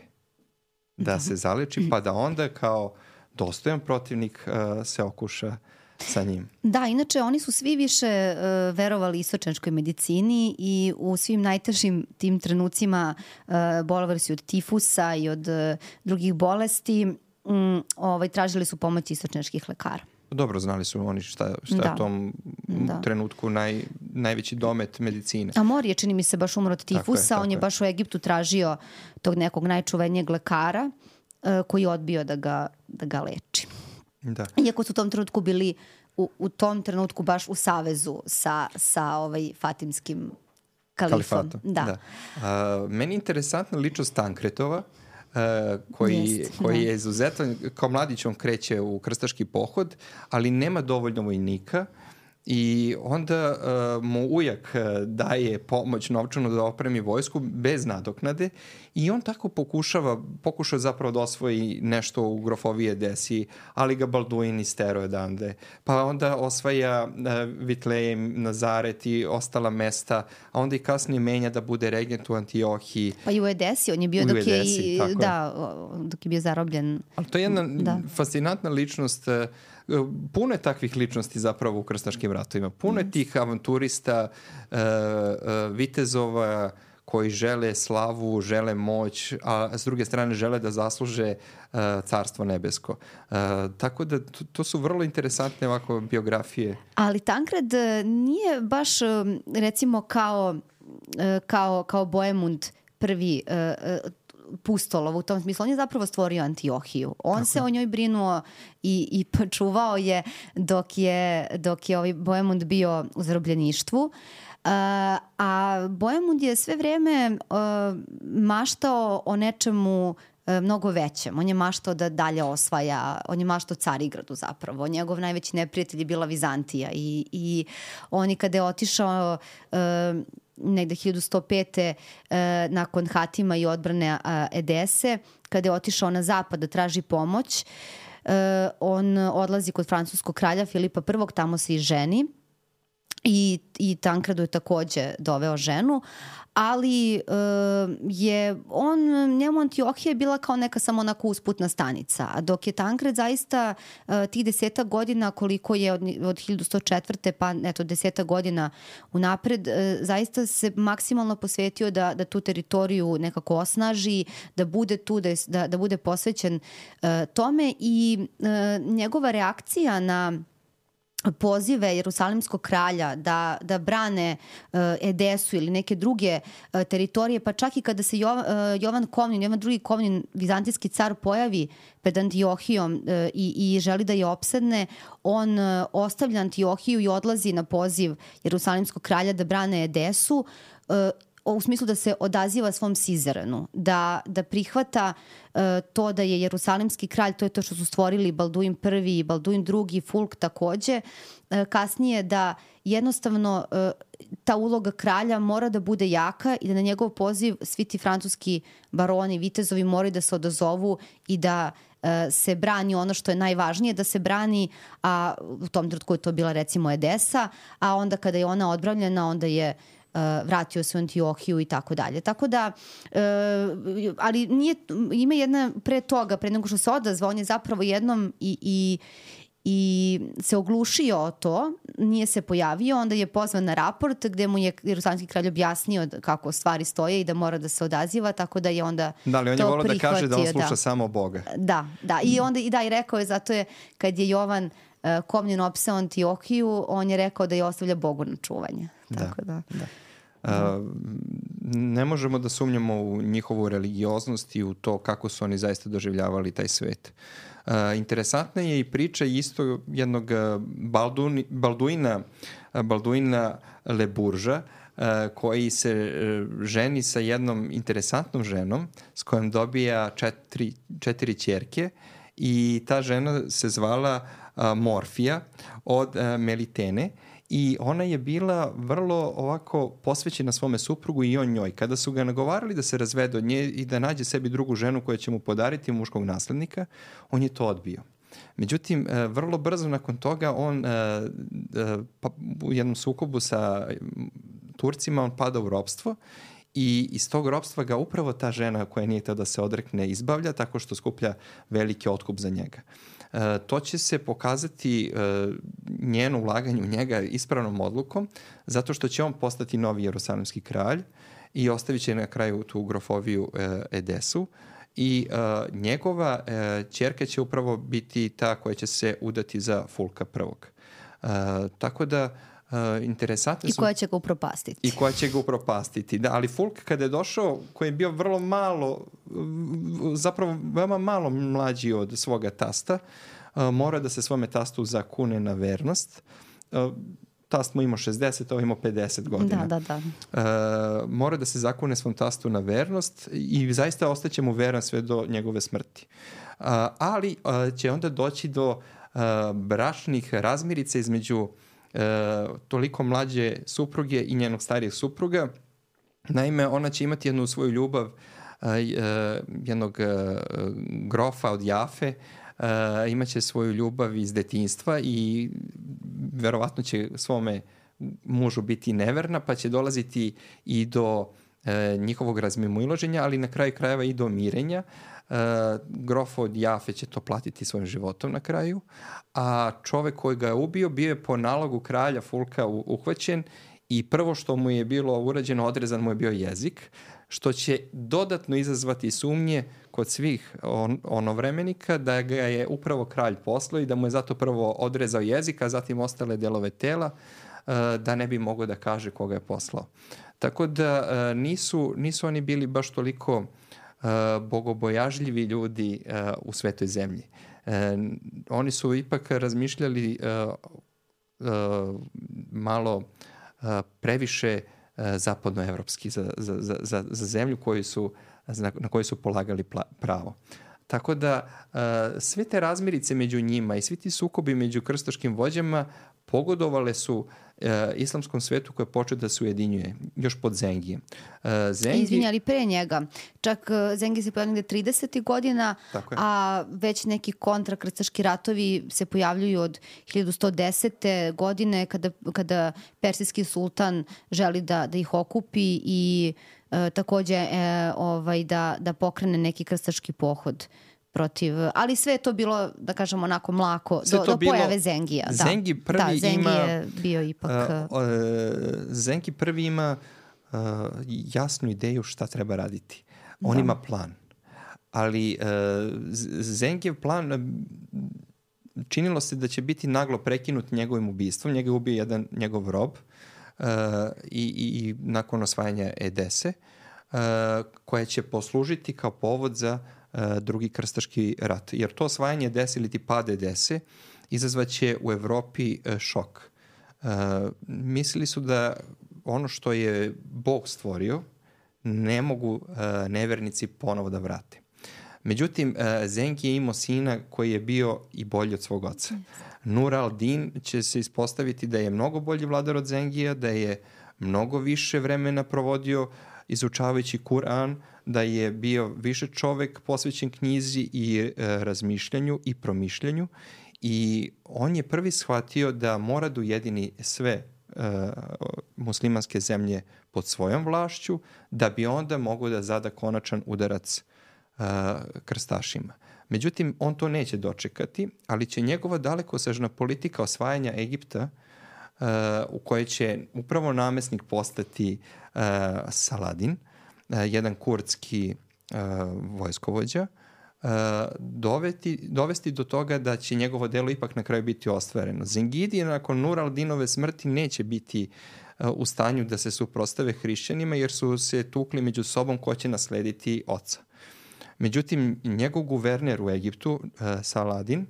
da se zaleči, pa da onda kao dostojan protivnik uh, se okuša sa njim. Da, inače oni su svi više uh, verovali istočnjačkoj medicini i u svim najtežim tim trenucima uh, bolovali su od tifusa i od uh, drugih bolesti, um, ovaj, tražili su pomoć istočnjačkih lekara. Dobro znali su oni šta, šta Da. je u tom Da. trenutku naj, najveći domet medicine. A Mori je, čini mi se, baš umro od Tako je, tifusa, on je je. baš u Egiptu tražio tog nekog najčuvenijeg lekara uh, koji je odbio da ga, da ga leči. Da. Iako su u tom trenutku bili u, u tom trenutku baš u savezu sa, sa ovaj fatimskim kalifom. Da. da. A, meni je interesantna ličnost Tankretova, koji, Jest, koji da. je izuzetan, kao mladić on kreće u krstaški pohod, ali nema dovoljno vojnika i onda uh, mu ujak uh, daje pomoć novčanu da opremi vojsku bez nadoknade i on tako pokušava, pokušao zapravo da osvoji nešto u grofovije desi, ali ga Balduin istero odande. Pa onda osvaja uh, Vitlejem, Nazaret i ostala mesta, a onda i kasnije menja da bude regent u Antiohiji. Pa i u Edesi, on je bio dok je, Edesi, i, je. da, dok je bio zarobljen. Ali to je jedna Da. fascinantna ličnost. e, Puno je takvih ličnosti zapravo u krstaškim ratovima. Puno je tih avanturista, e, e, vitezova koji žele slavu, žele moć, a s druge strane žele da zasluže e, carstvo nebesko. E, tako da to, to su vrlo interesantne ovako biografije. Ali Tankred e, nije baš e, recimo kao, e, kao, kao Boemund prvi e, e, pustolov u tom smislu. On je zapravo stvorio Antiohiju. On Tako. se o njoj brinuo i, i [laughs] počuvao je dok je, dok je ovaj Boemund bio u zarobljeništvu. Uh, a Boemund je sve vreme uh, maštao o nečemu e, mnogo većem. On je maštao da dalje osvaja, on je maštao Carigradu zapravo. Njegov najveći neprijatelj je bila Vizantija i, i on i kada je otišao uh, negde 1105. E, nakon Hatima i odbrane a, Edese, kada je otišao na zapad da traži pomoć, e, on odlazi kod francuskog kralja Filipa I, tamo se i ženi i, i Tancredu je takođe doveo ženu, ali uh, je on, njemu Antiohija je bila kao neka samo onako usputna stanica, a dok je Tankred zaista uh, tih deseta godina koliko je od, od 1104. pa eto deseta godina unapred, uh, zaista se maksimalno posvetio da, da tu teritoriju nekako osnaži, da bude tu, da, da, da bude posvećen uh, tome i uh, njegova reakcija na pozive Jerusalimskog kralja da, da brane uh, Edesu ili neke druge uh, teritorije, pa čak i kada se Jov, uh, Jovan Kovnin, Jovan drugi Kovnin, vizantijski car, pojavi pred Antiohijom uh, i, i želi da je opsedne, on uh, ostavlja Antiohiju i odlazi na poziv Jerusalimskog kralja da brane Edesu uh, u smislu da se odaziva svom Sizeranu, da, da prihvata uh, to da je Jerusalimski kralj, to je to što su stvorili Balduin i Balduin drugi, Fulk takođe, uh, kasnije da jednostavno uh, ta uloga kralja mora da bude jaka i da na njegov poziv svi ti francuski baroni, vitezovi moraju da se odazovu i da uh, se brani ono što je najvažnije da se brani, a u tom trenutku je to bila recimo Edesa, a onda kada je ona odbravljena, onda je uh, vratio se u Antiohiju i tako dalje. Tako da, uh, ali nije, ima jedna pre toga, pre nego što se odazva, on je zapravo jednom i, i, i se oglušio o to, nije se pojavio, onda je pozvan na raport gde mu je Jerusalimski kralj objasnio kako stvari stoje i da mora da se odaziva, tako da je onda Da, ali on je volao da kaže da on prihvatio, sluša samo Boga. Da, da. I onda i da i rekao je zato je kad je Jovan uh, Komnjen opsao Antiohiju, on je rekao da je ostavlja Bogu na čuvanje. Tako da. da. Uh, ne možemo da sumnjamo u njihovu religioznost i u to kako su oni zaista doživljavali taj svet. Interesantna je i priča isto jednog Balduni, Balduina, Balduina Leburža, koji se uh, ženi sa jednom interesantnom ženom s kojom dobija četiri, četiri čerke i ta žena se zvala Morfija od Melitene i ona je bila vrlo ovako posvećena svome suprugu i on njoj. Kada su ga nagovarali da se razvede od nje i da nađe sebi drugu ženu koja će mu podariti muškog naslednika, on je to odbio. Međutim, e, vrlo brzo nakon toga on e, e, pa, u jednom sukobu sa Turcima on pada u robstvo i iz tog robstva ga upravo ta žena koja nije teo da se odrekne izbavlja tako što skuplja veliki otkup za njega. E, to će se pokazati e, njeno ulaganje u njega ispravnom odlukom zato što će on postati novi jerusalimski kralj i ostavit će na kraju tu grofoviju e, Edesu i uh, njegova uh, čerka će upravo biti ta koja će se udati za Fulka prvog. Uh, tako da uh, interesantne I su... koja će ga upropastiti. I koja će ga upropastiti. Da, ali Fulk kada je došao, koji je bio vrlo malo, zapravo veoma malo mlađi od svoga tasta, uh, mora da se svome tastu zakune na vernost. Uh, tast mu imao 60, ovo imao 50 godina. Da, da, da. Uh, mora da se zakune svom tastu na vernost i zaista ostaće mu veran sve do njegove smrti. Uh, ali uh, će onda doći do uh, bračnih razmirica između uh, toliko mlađe supruge i njenog starijeg supruga. Naime, ona će imati jednu svoju ljubav uh, jednog uh, grofa od Jafe, uh, imaće svoju ljubav iz detinstva i verovatno će svome mužu biti neverna, pa će dolaziti i do e, njihovog razmimoiloženja, ali na kraju krajeva i do mirenja. E, grof od Jafe će to platiti svojim životom na kraju, a čovek koji ga je ubio bio je po nalogu kralja Fulka uhvaćen i prvo što mu je bilo urađeno, odrezan mu je bio jezik, što će dodatno izazvati sumnje kod svih on, onovremenika da ga je upravo kralj poslao i da mu je zato prvo odrezao jezik, a zatim ostale delove tela uh, da ne bi mogao da kaže koga je poslao. Tako da uh, nisu, nisu oni bili baš toliko uh, bogobojažljivi ljudi u svetoj zemlji. Oni su ipak razmišljali malo previše zapadnoevropski za, za, za, za zemlju koju su, na koju su polagali pravo. Tako da sve te razmirice među njima i svi ti sukobi među krstaškim vođama pogodovale su e, islamskom svetu koje počeo da se ujedinjuje, još pod Zengije. E, Zengi... Izvinja, ali pre njega. Čak e, Zengi se pojavljaju 30. godina, a već neki kontrakrstaški ratovi se pojavljuju od 1110. godine kada, kada persijski sultan želi da, da ih okupi i e, takođe e, ovaj, da, da pokrene neki krstaški pohod protiv, ali sve je to bilo, da kažemo, onako mlako, sve do, do bilo, pojave Zengija. Da. Zengi prvi da, Zengi ima... je bio ipak... Uh, uh, Zengi prvi ima uh, jasnu ideju šta treba raditi. On da. ima plan. Ali uh, Zengijev plan činilo se da će biti naglo prekinut njegovim ubistvom. Njega je ubio jedan njegov rob uh, i, i, i nakon osvajanja Edese, uh, koja će poslužiti kao povod za uh, drugi krstaški rat. Jer to osvajanje dese ili ti pade dese izazvaće u Evropi e, šok. Uh, mislili su da ono što je Bog stvorio ne mogu uh, nevernici ponovo da vrate. Međutim, uh, Zengi je imao sina koji je bio i bolji od svog oca. Nur al-Din će se ispostaviti da je mnogo bolji vladar od Zengija, da je mnogo više vremena provodio izučavajući Kur'an, da je bio više čovek posvećen knjizi i e, razmišljanju i promišljanju i on je prvi shvatio da mora da ujedini sve e, muslimanske zemlje pod svojom vlašću, da bi onda mogo da zada konačan udarac e, krstašima. Međutim, on to neće dočekati, ali će njegova dalekosežna politika osvajanja Egipta, uh, u kojoj će upravo namesnik postati uh, Saladin, uh, jedan kurdski uh, vojskovođa, uh, doveti, dovesti do toga da će njegovo delo ipak na kraju biti ostvareno. Zengidi nakon Nur al-Dinove smrti neće biti u stanju da se suprostave hrišćanima jer su se tukli među sobom ko će naslediti oca. Međutim, njegov guverner u Egiptu, Saladin,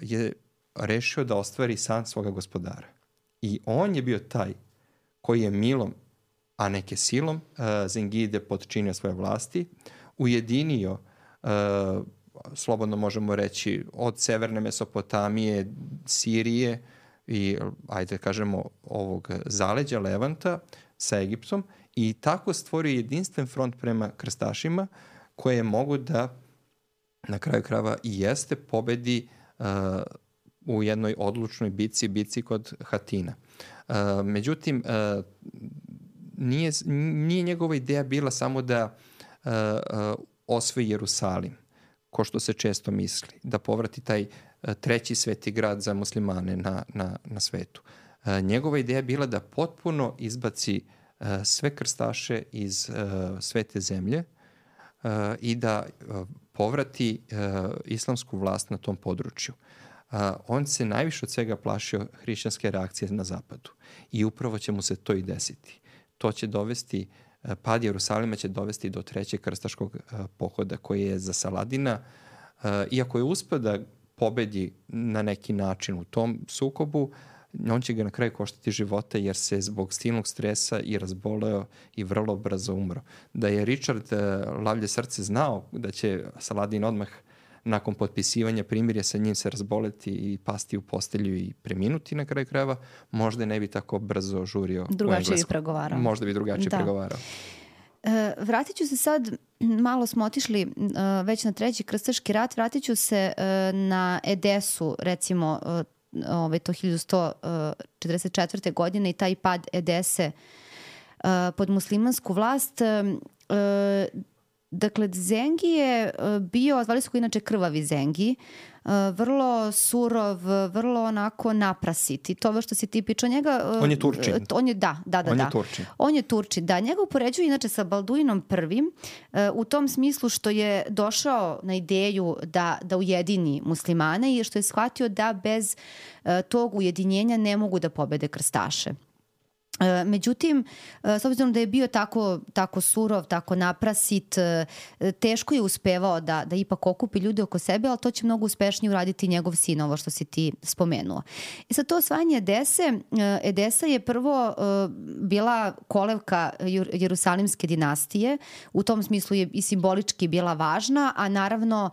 je rešio da ostvari san svoga gospodara. I on je bio taj koji je milom a neke silom, uh, Zengide podčinio svoje vlasti, ujedinio, uh, slobodno možemo reći, od severne Mesopotamije, Sirije i, ajde da kažemo, ovog zaleđa Levanta sa Egiptom i tako stvorio jedinstven front prema krstašima koje mogu da na kraju krava i jeste pobedi uh, u jednoj odlučnoj bici, bici kod Hatina. Uh, međutim, uh, nije, nije njegova ideja bila samo da uh, uh, osvoji Jerusalim, ko što se često misli, da povrati taj uh, treći sveti grad za muslimane na, na, na svetu. Uh, njegova ideja bila da potpuno izbaci uh, sve krstaše iz uh, svete zemlje uh, i da uh, povrati uh, islamsku vlast na tom području. Uh, on se najviše od svega plašio hrišćanske reakcije na zapadu i upravo će mu se to i desiti to će dovesti, e, pad Jerusalima će dovesti do trećeg krstaškog e, pohoda koji je za Saladina, e, iako je uspeo da pobedi na neki način u tom sukobu, on će ga na kraju koštati života jer se zbog stilnog stresa i razboleo i vrlo brzo umro. Da je Richard uh, Lavlje srce znao da će Saladin odmah nakon potpisivanja primirja sa njim se razboleti i pasti u postelju i preminuti na kraju krajeva, možda ne bi tako brzo žurio drugačije bi pregovarao. Možda bi drugačije da. pregovarao. E, vratit ću se sad, malo smo otišli uh, već na treći krstaški rat, vratit ću se uh, na Edesu, recimo uh, ove, to 1144. godine i taj pad Edese uh, pod muslimansku vlast. Uh, Dakle, Zengi je e, bio, zvali su ga inače krvavi Zengi, e, vrlo surov, vrlo onako naprasit i to što si ti pičao njega... E, on je Turčin. On je, da, da, da. On da. je Turčin. On je Turčin, da. Njega upoređuju inače sa Balduinom prvim u tom smislu što je došao na ideju da, da ujedini muslimane i što je shvatio da bez tog ujedinjenja ne mogu da pobede krstaše. E, međutim, e, s obzirom da je bio tako, tako surov, tako naprasit, e, teško je uspevao da, da ipak okupi ljude oko sebe, ali to će mnogo uspešnije uraditi njegov sin, ovo što si ti spomenuo. I sa to osvajanje Edese, Edesa je prvo bila kolevka Jerusalimske dinastije, u tom smislu je i simbolički bila važna, a naravno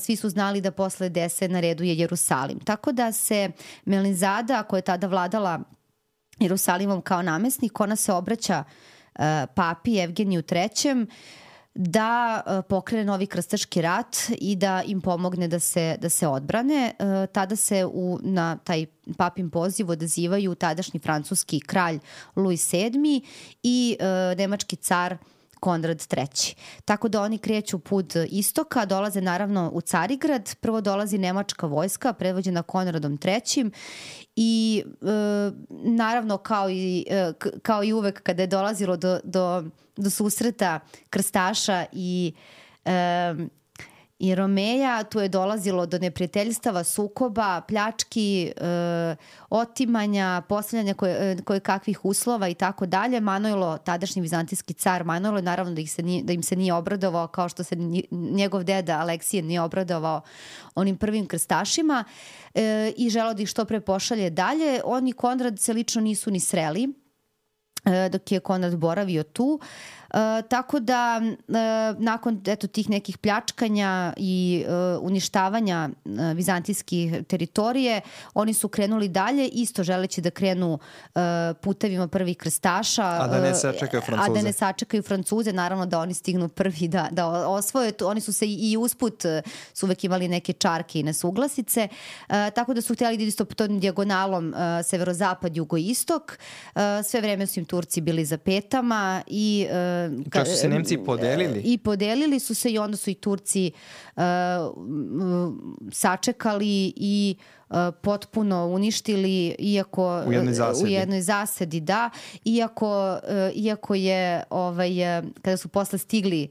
svi su znali da posle Edese na redu je Jerusalim. Tako da se Melinzada, koja je tada vladala Jerusalimom kao namestnik, ona se obraća uh, papi Evgeniju III da uh, pokrene novi krstaški rat i da im pomogne da se, da se odbrane. Uh, tada se u, na taj papin poziv odazivaju tadašnji francuski kralj Louis VII i nemački car Konrad III. Tako da oni kreću put istoka, dolaze naravno u Carigrad, prvo dolazi nemačka vojska predvođena Konradom III i e, naravno kao i, e, kao i uvek kada je dolazilo do, do, do susreta krstaša i e, i Romeja, tu je dolazilo do neprijateljstava, sukoba, pljački, e, otimanja, postavljanja koje, e, koje kakvih uslova i tako dalje. Manojlo, tadašnji vizantijski car Manojlo, naravno da, ih se nije, da im se nije obradovao kao što se njegov deda Aleksije nije obradovao onim prvim krstašima e, i želao da ih što pre pošalje dalje. Oni Konrad se lično nisu ni sreli e, dok je Konrad boravio tu. E, E, tako da e, nakon eto tih nekih pljačkanja i e, uništavanja e, vizantijskih teritorije, oni su krenuli dalje, isto želeći da krenu e, putevima prvih krstaša. A da ne sačekaju Francuze. A da ne sačekaju Francuze, naravno da oni stignu prvi da, da osvoje. Oni su se i usput e, su uvek imali neke čarke i nesuglasice, e, tako da su htjeli da isto tom dijagonalom e, severozapad, jugoistok. E, sve vreme su im Turci bili za petama i e, Čak su se Nemci podelili? I podelili su se i onda su i Turci uh, sačekali i uh, potpuno uništili iako u jednoj zasedi, u jednoj zasedi da. Iako iako je ovaj kada su posle stigli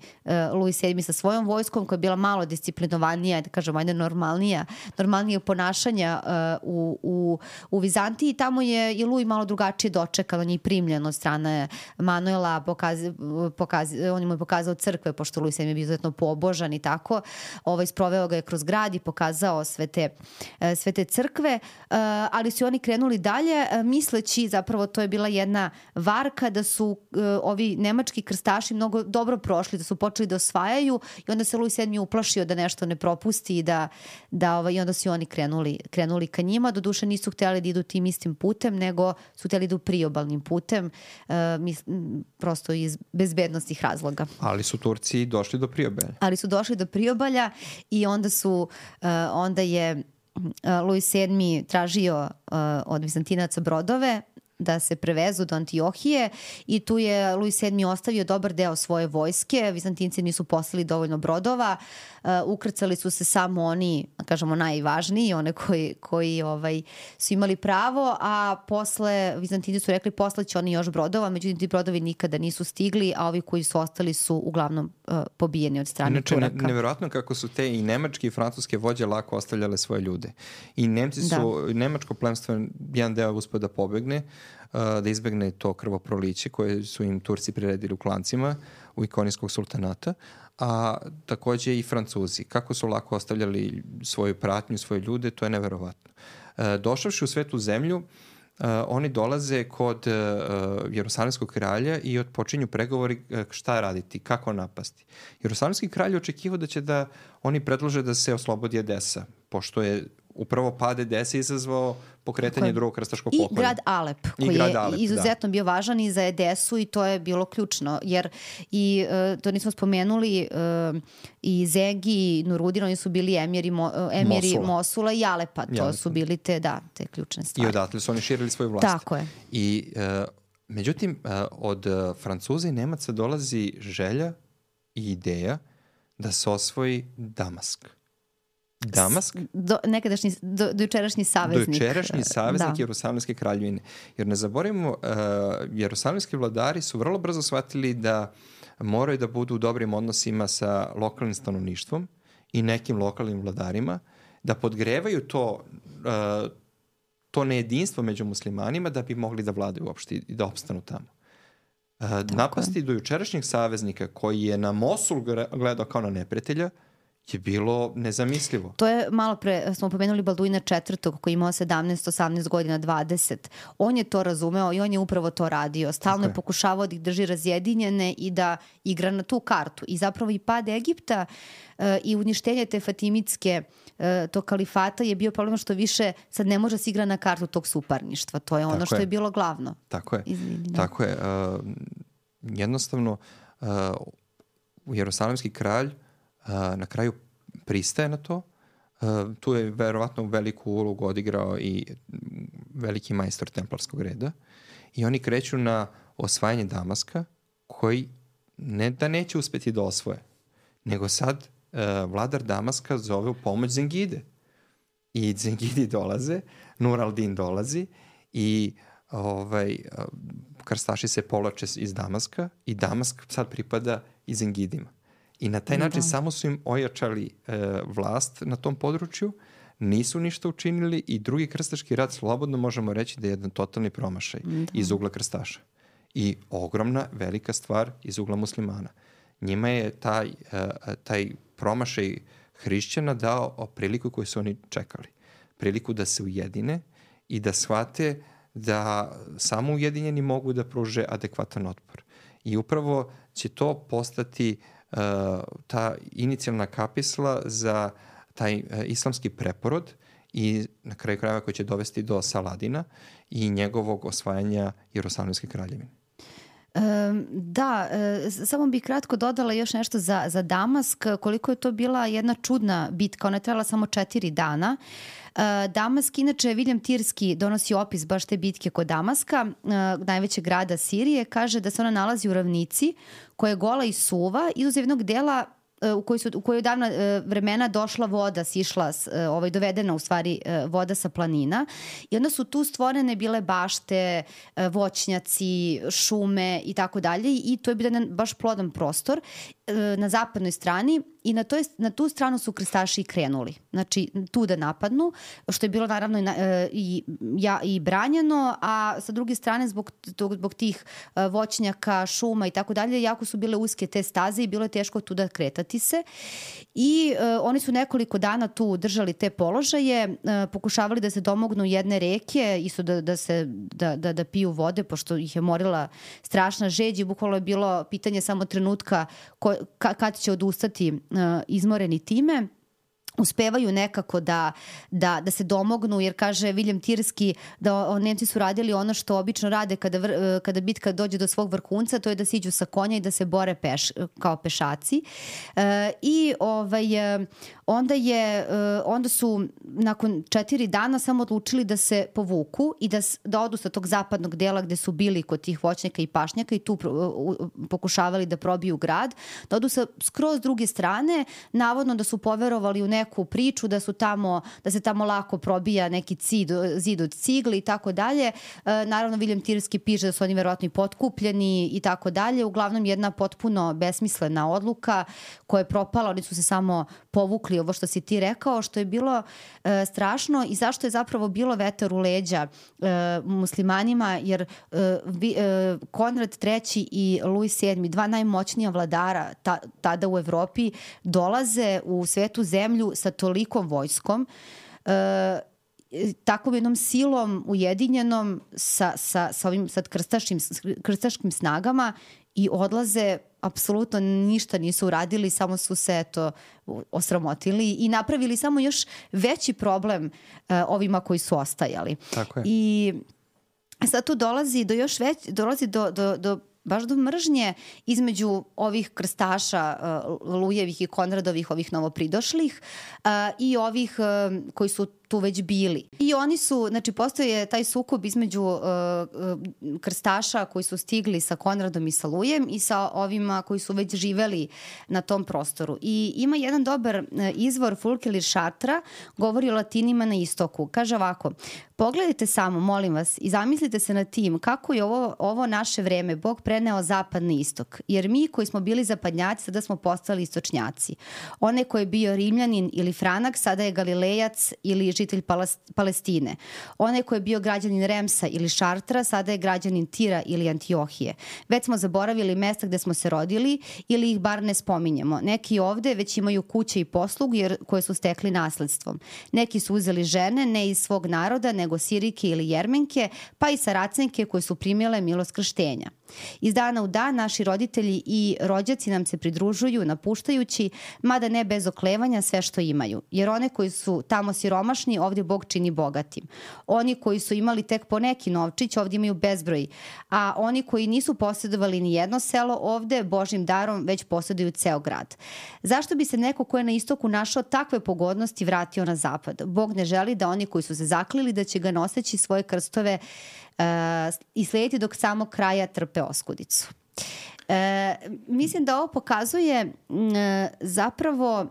Louis VII sa svojom vojskom koja je bila malo disciplinovanija da kažemo ajde normalnija normalnije ponašanja u, u, u Vizantiji tamo je i Louis malo drugačije dočekan on je primljen od strane Manuela pokaz, pokaz, on mu je pokazao crkve pošto Louis VII je bio izuzetno pobožan i tako. Ovaj, sproveo ga je kroz grad i pokazao sve te, sve te crkve, eh, ali su oni krenuli dalje eh, misleći, zapravo to je bila jedna varka da su eh, ovi nemački krstaši mnogo dobro prošli, da su počeli da osvajaju i onda se Louis VII uplašio da nešto ne propusti i da, da ovaj, i onda su oni krenuli, krenuli ka njima. Do duše nisu hteli da idu tim istim putem, nego su hteli da idu priobalnim putem, mis, prosto iz bezbednostih razloga. Ali su Turci došli do priobalja. Ali su došli do priobalja i onda su, onda je Louis VII tražio uh, od Vizantinaca brodove da se prevezu do Antiohije i tu je Louis VII ostavio dobar deo svoje vojske. Vizantinci nisu poslali dovoljno brodova. Uh, ukrcali su se samo oni, kažemo, najvažniji, one koji, koji ovaj, su imali pravo, a posle, Vizantinci su rekli poslaće oni još brodova, međutim ti brodovi nikada nisu stigli, a ovi koji su ostali su uglavnom uh, pobijeni od strane Inače, Turaka. Ne, neverovatno kako su te i nemačke i francuske vođe lako ostavljale svoje ljude. I Nemci su, da. nemačko plemstvo, jedan deo uspio da pobegne, da izbegne to krvoproliće koje su im Turci priredili u klancima u ikonijskog sultanata, a takođe i Francuzi. Kako su lako ostavljali svoju pratnju, svoje ljude, to je neverovatno. Došavši u svetu zemlju, oni dolaze kod uh, kralja i odpočinju pregovori šta raditi, kako napasti. Jerusalimski kralj očekivao da će da oni predlože da se oslobodi Edesa, pošto je upravo pad Edesa izazvao pokretanje drugog krstaškog I pokolja. grad Alep, koji grad je Alep, izuzetno da. bio važan i za Edesu i to je bilo ključno, jer i uh, to nismo spomenuli uh, i Zegi i Nurudin, oni su bili emiri, mo, uh, emiri Mosula. Mosula i Alepa, to Alepa. su bili te, da, te ključne stvari. I odatle su oni širili svoju vlast. Tako je. I uh, međutim, uh, od Francuza i Nemaca dolazi želja i ideja da se osvoji Damask. Damask. Do, nekadašnji, do, do jučerašnji saveznik. Do jučerašnji saveznik da. Jerusalimske kraljevine. Jer ne zaboravimo, uh, jerusalimski vladari su vrlo brzo shvatili da moraju da budu u dobrim odnosima sa lokalnim stanovništvom i nekim lokalnim vladarima, da podgrevaju to, uh, to nejedinstvo među muslimanima da bi mogli da vladaju uopšte i da opstanu tamo. Uh, napasti do jučerašnjeg saveznika koji je na Mosul gledao kao na neprijatelja, uh, je bilo nezamislivo. To je malo pre, smo pomenuli Balduina četvrtog koji imao 17, 18 godina, 20. On je to razumeo i on je upravo to radio. Stalno okay. je pokušavao da ih drži razjedinjene i da igra na tu kartu. I zapravo i pad Egipta uh, i uništenje te Fatimitske uh, to kalifata je bio problem što više sad ne može se igra na kartu tog suparništva. To je ono Tako što je. je bilo glavno. Tako je. Izvini, da. Tako je. Uh, jednostavno, uh, Jerusalimski kralj na kraju pristaje na to. tu je verovatno veliku ulogu odigrao i veliki majstor templarskog reda. I oni kreću na osvajanje Damaska, koji ne da neće uspeti da osvoje, nego sad uh, vladar Damaska zove u pomoć Zengide. I Zengidi dolaze, Nur al-Din dolazi i ovaj, krstaši se polače iz Damaska i Damask sad pripada i Zengidima. I na taj način da. samo su im ojačali e, vlast na tom području, nisu ništa učinili i drugi krstaški rat slobodno možemo reći da je jedan totalni promašaj da. iz ugla krstaša. I ogromna, velika stvar iz ugla muslimana. Njima je taj, e, taj promašaj hrišćana dao priliku koju su oni čekali. Priliku da se ujedine i da shvate da samo ujedinjeni mogu da pruže adekvatan otpor. I upravo će to postati uh, Uh, ta inicijalna kapisla za taj uh, islamski preporod i na kraju krajeva koji će dovesti do Saladina i njegovog osvajanja Jerusalimske kraljevine. Da, e, samo bih kratko dodala još nešto za, za Damask, koliko je to bila jedna čudna bitka, ona je trebala samo četiri dana. Uh, Damask, inače, William Tirski donosi opis baš te bitke kod Damaska, uh, najvećeg grada Sirije, kaže da se ona nalazi u ravnici koja je gola i suva, izuzev jednog dela E, u kojoj, su, u kojoj davna e, vremena došla voda, sišla, e, ovaj, dovedena u stvari voda sa planina. I onda su tu stvorene bile bašte, voćnjaci, šume i tako dalje i to je bio jedan baš plodan prostor na zapadnoj strani i na, to je, na tu stranu su krstaši krenuli. Znači, tu da napadnu, što je bilo naravno i, i, ja, i branjeno, a sa druge strane zbog, zbog tih voćnjaka, šuma i tako dalje, jako su bile uske te staze i bilo je teško tu da kretati se i uh, oni su nekoliko dana tu držali te položaje, uh, pokušavali da se domognu jedne reke, isto da, da, se, da, da, da piju vode, pošto ih je morila strašna žeđ i bukvalo je bilo pitanje samo trenutka ko, ka, kad će odustati uh, izmoreni time uspevaju nekako da, da, da se domognu, jer kaže William Tirski da Nemci su radili ono što obično rade kada, vr, kada bitka dođe do svog vrhunca, to je da siđu sa konja i da se bore peš, kao pešaci. E, I ovaj, e, onda, je, e, onda su nakon četiri dana samo odlučili da se povuku i da, da odu sa tog zapadnog dela gde su bili kod tih voćnjaka i pašnjaka i tu pokušavali da probiju grad, da odu sa skroz druge strane, navodno da su poverovali u neku neku priču da su tamo, da se tamo lako probija neki cid, zid od cigle i tako dalje. E, naravno, William Tirski piše da su oni verovatno i potkupljeni i tako dalje. Uglavnom, jedna potpuno besmislena odluka koja je propala, oni su se samo povukli ovo što si ti rekao, što je bilo e, strašno i zašto je zapravo bilo vetar u leđa e, muslimanima, jer e, e, Konrad III i Louis VII, dva najmoćnija vladara ta, tada u Evropi, dolaze u svetu zemlju sa tolikom vojskom uh, takvom jednom silom ujedinjenom sa, sa, sa ovim sad krstaškim, krstaškim snagama i odlaze apsolutno ništa nisu uradili, samo su se eto osramotili i napravili samo još veći problem uh, ovima koji su ostajali. Tako je. I sad tu dolazi do još već, dolazi do, do, do baš do mržnje između ovih krstaša uh, Lujevih i Konradovih, ovih novopridošlih uh, i ovih uh, koji su tu već bili. I oni su, znači postoje taj sukob između uh, uh, krstaša koji su stigli sa Konradom i sa Lujem i sa ovima koji su već živeli na tom prostoru. I ima jedan dobar uh, izvor Fulkelir Šatra, govori o latinima na istoku. Kaže ovako, pogledajte samo, molim vas, i zamislite se na tim kako je ovo, ovo naše vreme Bog preneo zapad na istok. Jer mi koji smo bili zapadnjaci, sada smo postali istočnjaci. One koji je bio Rimljanin ili Franak, sada je Galilejac ili žitelj Palestine. Onaj ko je bio građanin Remsa ili Šartra, sada je građanin Tira ili Antiohije. Već smo zaboravili mesta gde smo se rodili ili ih bar ne spominjemo. Neki ovde već imaju kuće i poslug jer, koje su stekli nasledstvom. Neki su uzeli žene ne iz svog naroda, nego Sirike ili Jermenke, pa i Saracenke koje su primile milost krštenja. Iz dana u dan naši roditelji i rođaci nam se pridružuju napuštajući, mada ne bez oklevanja sve što imaju. Jer one koji su tamo siromašni, ovdje Bog čini bogatim. Oni koji su imali tek po neki novčić, ovdje imaju bezbroj. A oni koji nisu posjedovali ni jedno selo, ovde Božim darom već posjeduju ceo grad. Zašto bi se neko ko je na istoku našao takve pogodnosti vratio na zapad? Bog ne želi da oni koji su se zaklili da će ga noseći svoje krstove i slediti dok samog kraja trpe oskudicu. E, mislim da ovo pokazuje m, zapravo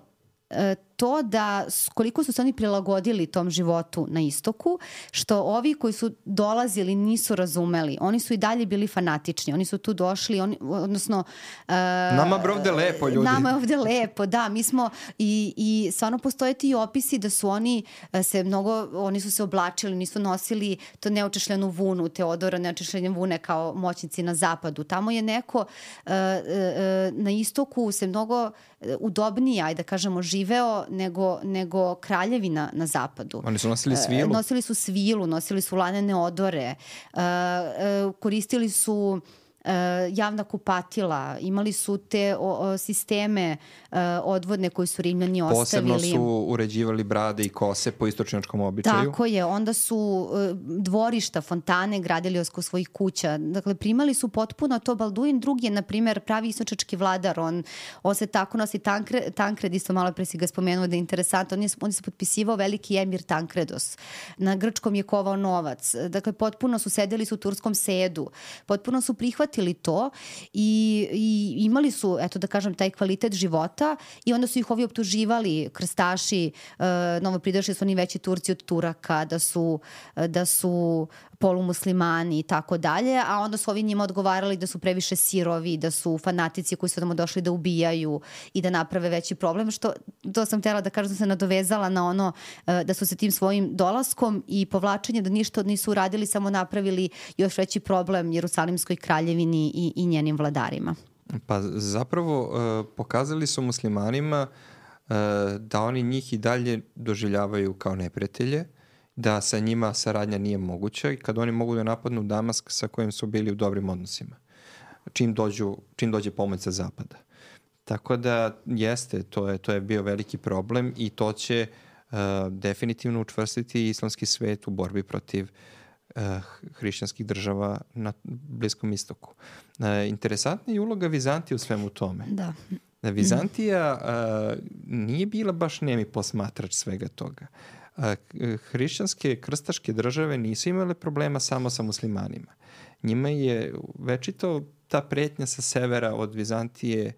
e, to da koliko su se oni prilagodili tom životu na istoku, što ovi koji su dolazili nisu razumeli. Oni su i dalje bili fanatični. Oni su tu došli, oni, odnosno... Uh, nama je ovde lepo, ljudi. Nama je ovde lepo, da. Mi smo i, i stvarno postoje ti opisi da su oni e, se mnogo, oni su se oblačili, nisu nosili to neočešljenu vunu, Teodora neočešljene vune kao moćnici na zapadu. Tamo je neko uh, uh, na istoku se mnogo udobnije, ajde da kažemo, živeo nego, nego kraljevina na zapadu. Oni su nosili svilu? Nosili su svilu, nosili su lanene odore, koristili su E, javna kupatila, imali su te o, o, sisteme uh, odvodne koji su Rimljani ostavili. Posebno su uređivali brade i kose po istočnjačkom običaju. Tako je, onda su uh, dvorišta, fontane gradili oko svojih kuća. Dakle, primali su potpuno to. Balduin drugi je, na primjer, pravi istočački vladar. On, on se tako nosi Tankred, Tankred isto malo pre si ga spomenuo da je interesantno. On je, on se potpisivao veliki emir Tankredos. Na grčkom je kovao novac. Dakle, potpuno su sedeli su u turskom sedu. Potpuno su prihvatili prihvatili to i, i imali su, eto da kažem, taj kvalitet života i onda su ih ovi optuživali, krstaši, novo pridošli su oni veći Turci od Turaka, da su, da su polumuslimani i tako dalje, a onda su ovi njima odgovarali da su previše sirovi, da su fanatici koji su tamo došli da ubijaju i da naprave veći problem, što to sam htela da kažem da se nadovezala na ono e, da su se tim svojim dolaskom i povlačenje da ništa nisu uradili, samo napravili još veći problem Jerusalimskoj kraljevini i, i njenim vladarima. Pa zapravo uh, pokazali su muslimanima uh, da oni njih i dalje doživljavaju kao neprijatelje, da sa njima saradnja nije moguća i kad oni mogu da napadnu Damask sa kojim su bili u dobrim odnosima, čim, dođu, čim dođe pomoć sa zapada. Tako da jeste, to je, to je bio veliki problem i to će uh, definitivno učvrstiti islamski svet u borbi protiv uh, hrišćanskih država na Bliskom istoku. Uh, interesantna je uloga Vizantije u svemu tome. Da. Da Vizantija uh, nije bila baš nemi posmatrač svega toga. Uh, hrišćanske krstaške države nisu imale problema samo sa muslimanima. Njima je večito ta pretnja sa severa od Vizantije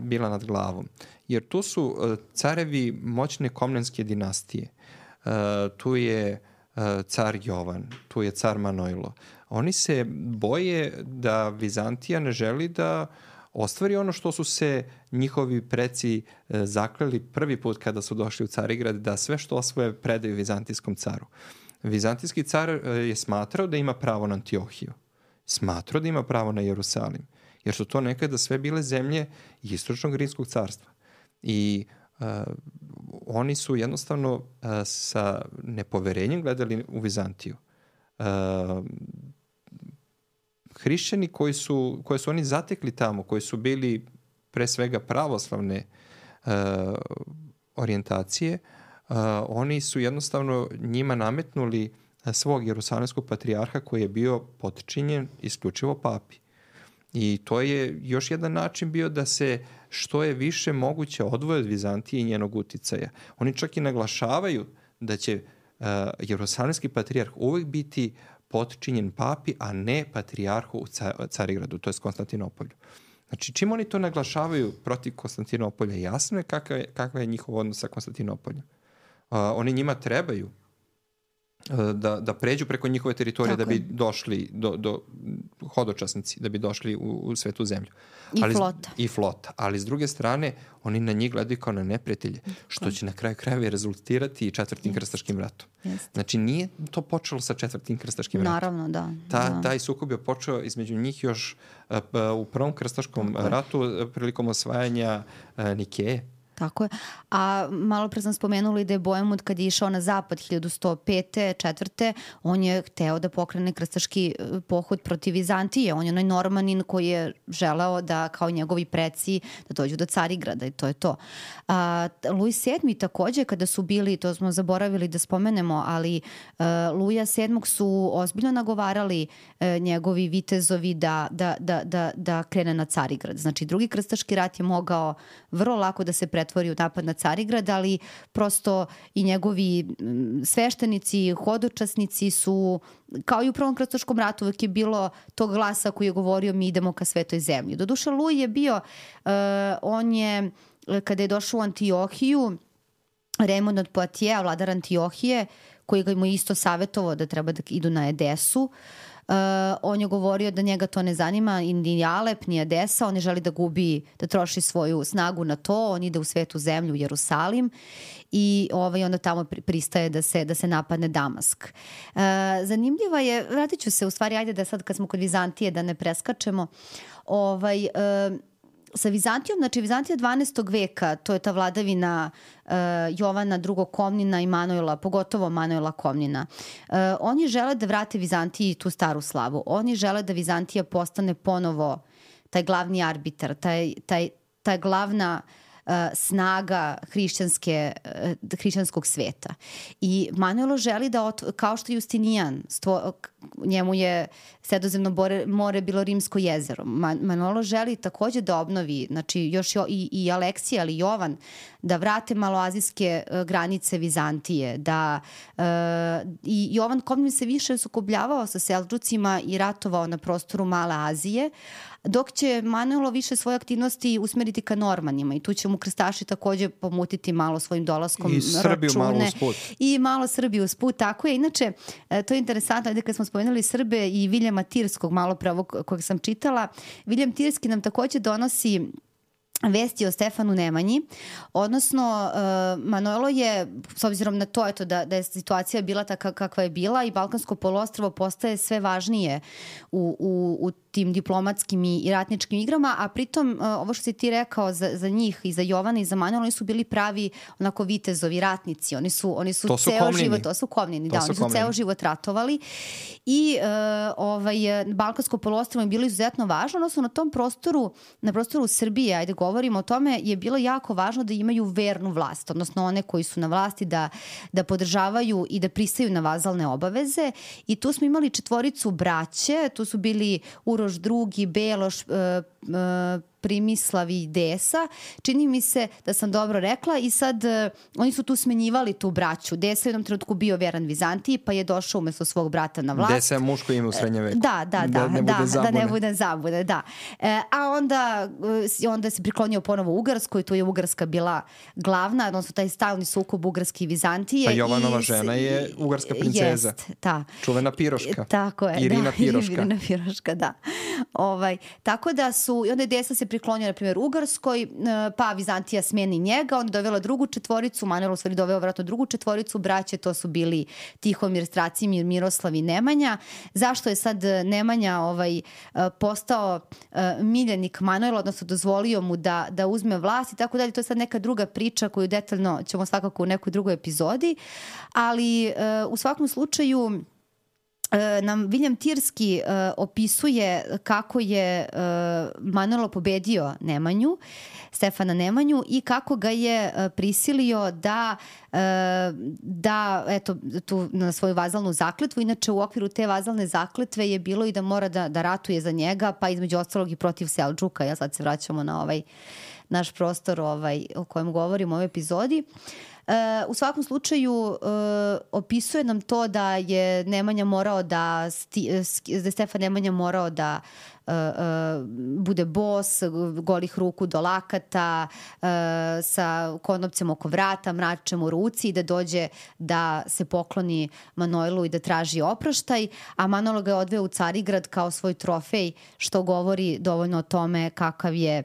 bila nad glavom. Jer tu su carevi moćne komnenske dinastije. Tu je car Jovan, tu je car Manojlo. Oni se boje da Vizantija ne želi da uh, ostvari ono što su se njihovi preci e, zakleli prvi put kada su došli u Carigrad, da sve što osvoje predaju vizantijskom caru. Vizantijski car e, je smatrao da ima pravo na Antiohiju. Smatrao da ima pravo na Jerusalim. Jer su to nekada sve bile zemlje istočnog rimskog carstva. I uh, oni su jednostavno uh, sa nepoverenjem gledali u Vizantiju. Uh, hrišćani koji su, koje su oni zatekli tamo, koji su bili pre svega pravoslavne uh, orijentacije, uh, oni su jednostavno njima nametnuli svog jerusalemskog patrijarha koji je bio potčinjen isključivo papi. I to je još jedan način bio da se što je više moguće odvoje od Vizantije i njenog uticaja. Oni čak i naglašavaju da će uh, jerusalemski patrijarh uvek biti potčinjen papi, a ne patrijarhu u Carigradu, to je Konstantinopolju. Znači, čim oni to naglašavaju protiv Konstantinopolja, jasno je kakva je, kakva je njihov odnos sa Konstantinopoljem. Uh, oni njima trebaju da, da pređu preko njihove teritorije Tako da bi je. došli do, do hodočasnici, da bi došli u, u svetu zemlju. I Ali, flota. I flota. Ali s druge strane, oni na njih gledaju kao na neprijatelje, što će na kraju krajeva rezultirati i četvrtim krstaškim ratom. Jeste. Znači, nije to počelo sa četvrtim krstaškim ratom. Naravno, da. Ta, da. Taj sukob je počeo između njih još uh, u prvom krstaškom Tako ratu prilikom osvajanja uh, Nikeje Tako je. A malo pre sam spomenula i da je Bojemut kad je išao na zapad 1105. četvrte, on je hteo da pokrene krstaški e, pohod protiv Vizantije. On je onaj Normanin koji je želeo da, kao njegovi preci, da dođu do Carigrada i to je to. A, Luis VII takođe kada su bili, to smo zaboravili da spomenemo, ali uh, Luja VII su ozbiljno nagovarali uh, njegovi vitezovi da, da, da, da, da krene na Carigrad. Znači drugi krstaški rat je mogao vrlo lako da se pretvori pretvori u napad na Carigrad, ali prosto i njegovi sveštenici, hodočasnici su, kao i u Prvom krstoškom ratu, uvek je bilo tog glasa koji je govorio mi idemo ka svetoj zemlji. Doduše, Luj je bio, uh, on je, kada je došao u Antiohiju, Remond od Poatije, vladar Antiohije, koji ga mu isto savjetovao da treba da idu na Edesu, uh, Uh, on je govorio da njega to ne zanima, ni Alep, ni Adesa, on ne želi da gubi, da troši svoju snagu na to, on ide u svetu zemlju, Jerusalim i ovaj, onda tamo pristaje da se, da se napadne Damask. Uh, zanimljiva je, vratit ću se u stvari, ajde da sad kad smo kod Vizantije da ne preskačemo, ovaj, uh, sa Vizantijom, znači Vizantija 12. veka, to je ta vladavina uh, Jovana II. Komnina i Manojla, pogotovo Manojla Komnina. Uh, oni žele da vrate Vizantiji tu staru slavu. Oni žele da Vizantija postane ponovo taj glavni arbitar, taj, taj, ta glavna uh, snaga hrišćanske, uh, hrišćanskog sveta. I Manuelo želi da, ot, kao što Justinijan, stvo, njemu je sredozemno more, more bilo rimsko jezero. Man, Manuelo želi takođe da obnovi, znači još jo, i, i Aleksija, ali Jovan, da vrate maloazijske uh, granice Vizantije, da uh, i Jovan Komnin se više sukobljavao sa Selđucima i ratovao na prostoru Male Azije, dok će Manuelo više svoje aktivnosti usmeriti ka Normanima i tu će mu krstaši takođe pomutiti malo svojim dolaskom I Srbiju račune. malo usput. I malo Srbiju usput, tako je. Inače, e, to je interesantno, ajde kad smo spomenuli Srbe i Viljama Tirskog, malo pre ovog kojeg sam čitala, Viljam Tirski nam takođe donosi vesti o Stefanu Nemanji, odnosno uh, Manojlo je, s obzirom na to eto, da, da je situacija bila taka kakva je bila i Balkansko polostrvo postaje sve važnije u, u, u tim diplomatskim i ratničkim igrama, a pritom uh, ovo što si ti rekao za, za njih i za Jovana i za Manojlo, oni su bili pravi onako vitezovi ratnici, oni su, oni su to su ceo komnini. život, to su komnini, to da, su oni su komnini. ceo život ratovali i uh, ovaj, Balkansko polostrvo je bilo izuzetno važno, odnosno na tom prostoru, na prostoru Srbije, ajde go govorimo o tome, je bilo jako važno da imaju vernu vlast, odnosno one koji su na vlasti da, da podržavaju i da pristaju na vazalne obaveze. I tu smo imali četvoricu braće, tu su bili Uroš Beloš, uh, uh, Primislav i Desa. Čini mi se da sam dobro rekla i sad uh, oni su tu smenjivali tu braću. Desa je u jednom trenutku bio veran Vizantiji pa je došao umesto svog brata na vlast. Desa je muško ime u srednjem veku. Da, da, da, da, ne da, da ne bude zabune, da. E, a onda, e, onda se priklonio ponovo Ugarskoj, tu je Ugarska bila glavna, odnosno taj stalni sukob Ugarske i Vizantije. Pa Jovanova i, žena je Ugarska princeza. Jest, ta. Čuvena Piroška. Tako je. Irina da, [laughs] Piroška. Irina Piroška, da. Ovaj, tako da su, i onda je Desa se priklonio, na primjer, Ugarskoj, uh, pa Vizantija smeni njega, on je dovela drugu četvoricu, Manuel u stvari doveo vratno drugu četvoricu, braće, to su bili Tihomir, Stracimir, Miroslav i Nemanja. Zašto je sad Nemanja ovaj, uh, postao uh, miljenik Manuela, odnosno dozvolio mu da, da uzme vlast i tako dalje, to je sad neka druga priča koju detaljno ćemo svakako u nekoj drugoj epizodi, ali u svakom slučaju E, nam William Tirski uh, opisuje kako je uh, Manolo pobedio Nemanju, Stefana Nemanju i kako ga je uh, prisilio da uh, da eto tu na svoju vazalnu zakletvu. Inače u okviru te vazalne zakletve je bilo i da mora da da ratuje za njega pa između ostalog i protiv Seldžuka ja sad se vraćamo na ovaj naš prostor ovaj o kojem govorimo u ovoj epizodi. uh, E, u svakom slučaju e, opisuje nam to da je Nemanja morao da, sti, da je Stefan Nemanja morao da uh, uh, bude bos, golih ruku do lakata, uh, sa konopcem oko vrata, mračem u ruci i da dođe da se pokloni Manojlu i da traži oproštaj, a Manolo ga je odveo u Carigrad kao svoj trofej, što govori dovoljno o tome kakav je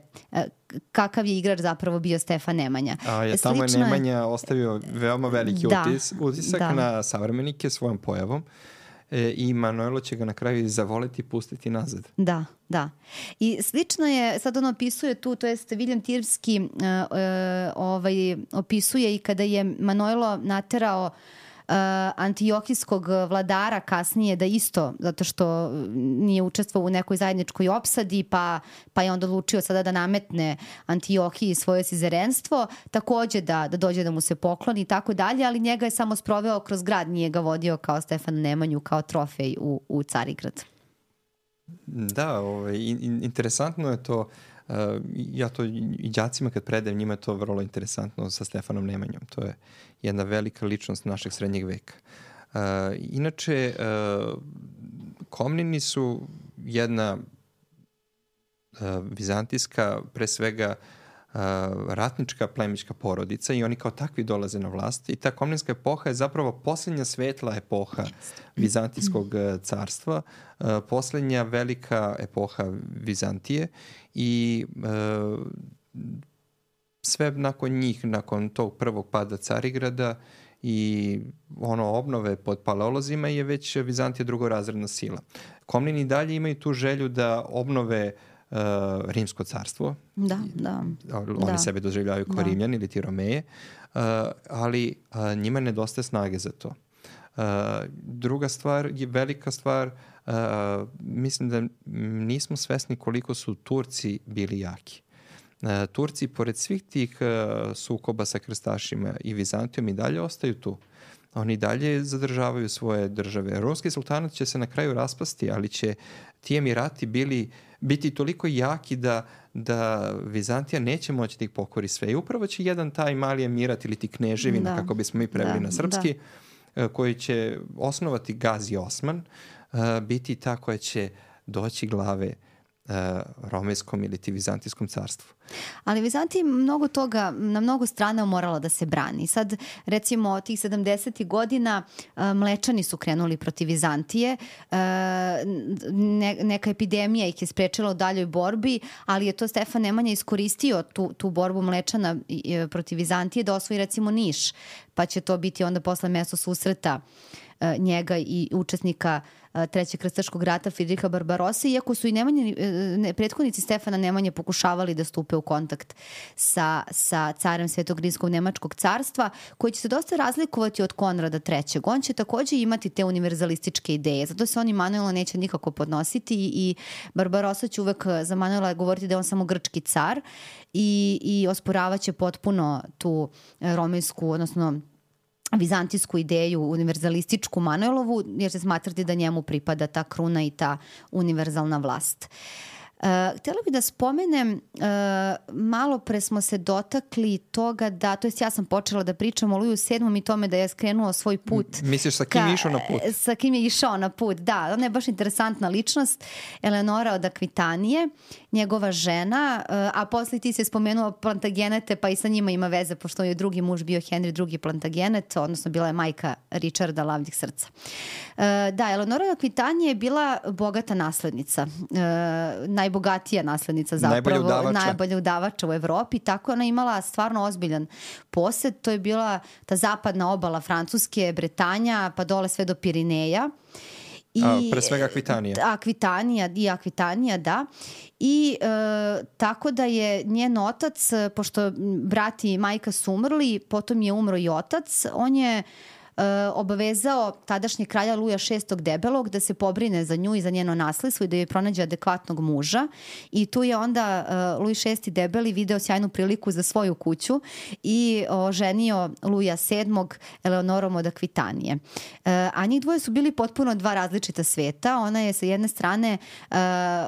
kakav je igrač zapravo bio Stefan Nemanja. A je tamo je Nemanja ostavio veoma veliki da, utis, utisak da. na savremenike svojom pojavom e, i Manuelo će ga na kraju zavoleti i pustiti nazad. Da, da. I slično je, sad on opisuje tu, to jest William Tirski uh, uh, ovaj, opisuje i kada je Manuelo naterao antijokijskog vladara kasnije da isto, zato što nije učestvovao u nekoj zajedničkoj opsadi, pa, pa je onda odlučio sada da nametne Antijokiji svoje sizerenstvo, takođe da, da dođe da mu se pokloni i tako dalje, ali njega je samo sproveo kroz grad, nije ga vodio kao Stefan Nemanju, kao trofej u, u Carigrad. Da, ovaj, interesantno je to Uh, ja to i đacima kad predajem njima je to vrlo interesantno sa Stefanom Nemanjom. To je jedna velika ličnost našeg srednjeg veka. Uh, inače, uh, Komnini su jedna uh, vizantijska, pre svega uh, ratnička plemička porodica i oni kao takvi dolaze na vlast i ta komninska epoha je zapravo poslednja svetla epoha Vizantijskog carstva, uh, poslednja velika epoha Vizantije i uh, sve nakon njih, nakon tog prvog pada Carigrada i ono obnove pod paleolozima je već Vizantija drugorazredna sila. Komnini dalje imaju tu želju da obnove uh, rimsko carstvo. Da, da. Oni da. sebe doživljavaju kao da. rimljani ili ti romeje, uh, ali uh, njima nedostaje snage za to. Uh, druga stvar je velika stvar, uh, mislim da nismo svesni koliko su Turci bili jaki. E, Turci, pored svih tih e, sukoba sa krstašima i Vizantijom, i dalje ostaju tu. Oni dalje zadržavaju svoje države. Romski sultanat će se na kraju raspasti, ali će ti emirati bili, biti toliko jaki da, da Vizantija neće moći da ih pokori sve. I upravo će jedan taj mali emirat ili ti kneževina, da. kako bismo mi preveli da. na srpski, da. koji će osnovati Gazi Osman, biti ta koja će doći glave uh, romejskom ili ti vizantijskom carstvu. Ali Vizantija mnogo toga, na mnogo strana morala da se brani. Sad, recimo, tih 70. godina uh, mlečani su krenuli protiv Vizantije, ne, neka epidemija ih je sprečila u daljoj borbi, ali je to Stefan Nemanja iskoristio tu, tu borbu mlečana protiv Vizantije da osvoji recimo Niš, pa će to biti onda posle mesto susreta uh, njega i učesnika uh, Trećeg krstaškog rata Fridriha Barbarosa, iako su i Nemanje, ne, prethodnici Stefana Nemanje pokušavali da stupe u kontakt sa, sa carem Svetog Rimskog Nemačkog carstva, koji će se dosta razlikovati od Konrada III. On će takođe imati te univerzalističke ideje, zato se oni Manuela neće nikako podnositi i Barbarosa će uvek za Manuela govoriti da je on samo grčki car i, i osporavaće potpuno tu romejsku, odnosno vizantijsku ideju, univerzalističku Manuelovu, jer će smatrati da njemu pripada ta kruna i ta univerzalna vlast. Uh, Uh, htela bih da spomenem, uh, malo pre smo se dotakli toga da, to jest ja sam počela da pričam o Luju sedmom i tome da je skrenuo svoj put. Misliš sa kim ka, je išao na put? Sa kim je išao na put, da. Ona je baš interesantna ličnost. Eleonora od Akvitanije, njegova žena, uh, a posle ti se spomenuo Plantagenete, pa i sa njima ima veze, pošto je drugi muž bio Henry II Plantagenet, odnosno bila je majka Richarda Lavnih srca. Uh, da, Eleonora od Akvitanije je bila bogata naslednica. Uh, naj najbogatija naslednica zapravo. Najbolja udavača. Najbolja udavača u Evropi. Tako je ona imala stvarno ozbiljan posed. To je bila ta zapadna obala Francuske, Bretanja, pa dole sve do Pirineja. I, A, pre svega Akvitanija. Akvitanija i Akvitanija, da. I e, tako da je njen otac, pošto brat i majka su umrli, potom je umro i otac, on je obavezao tadašnji kralja Luja VI debelog da se pobrine za nju i za njeno nasledstvo i da joj pronađe adekvatnog muža i tu je onda uh, Luj VI debeli video sjajnu priliku za svoju kuću i oženio Luja VII Eleonorom od Akvitanije. Uh, a njih dvoje su bili potpuno dva različita sveta. Ona je sa jedne strane, uh,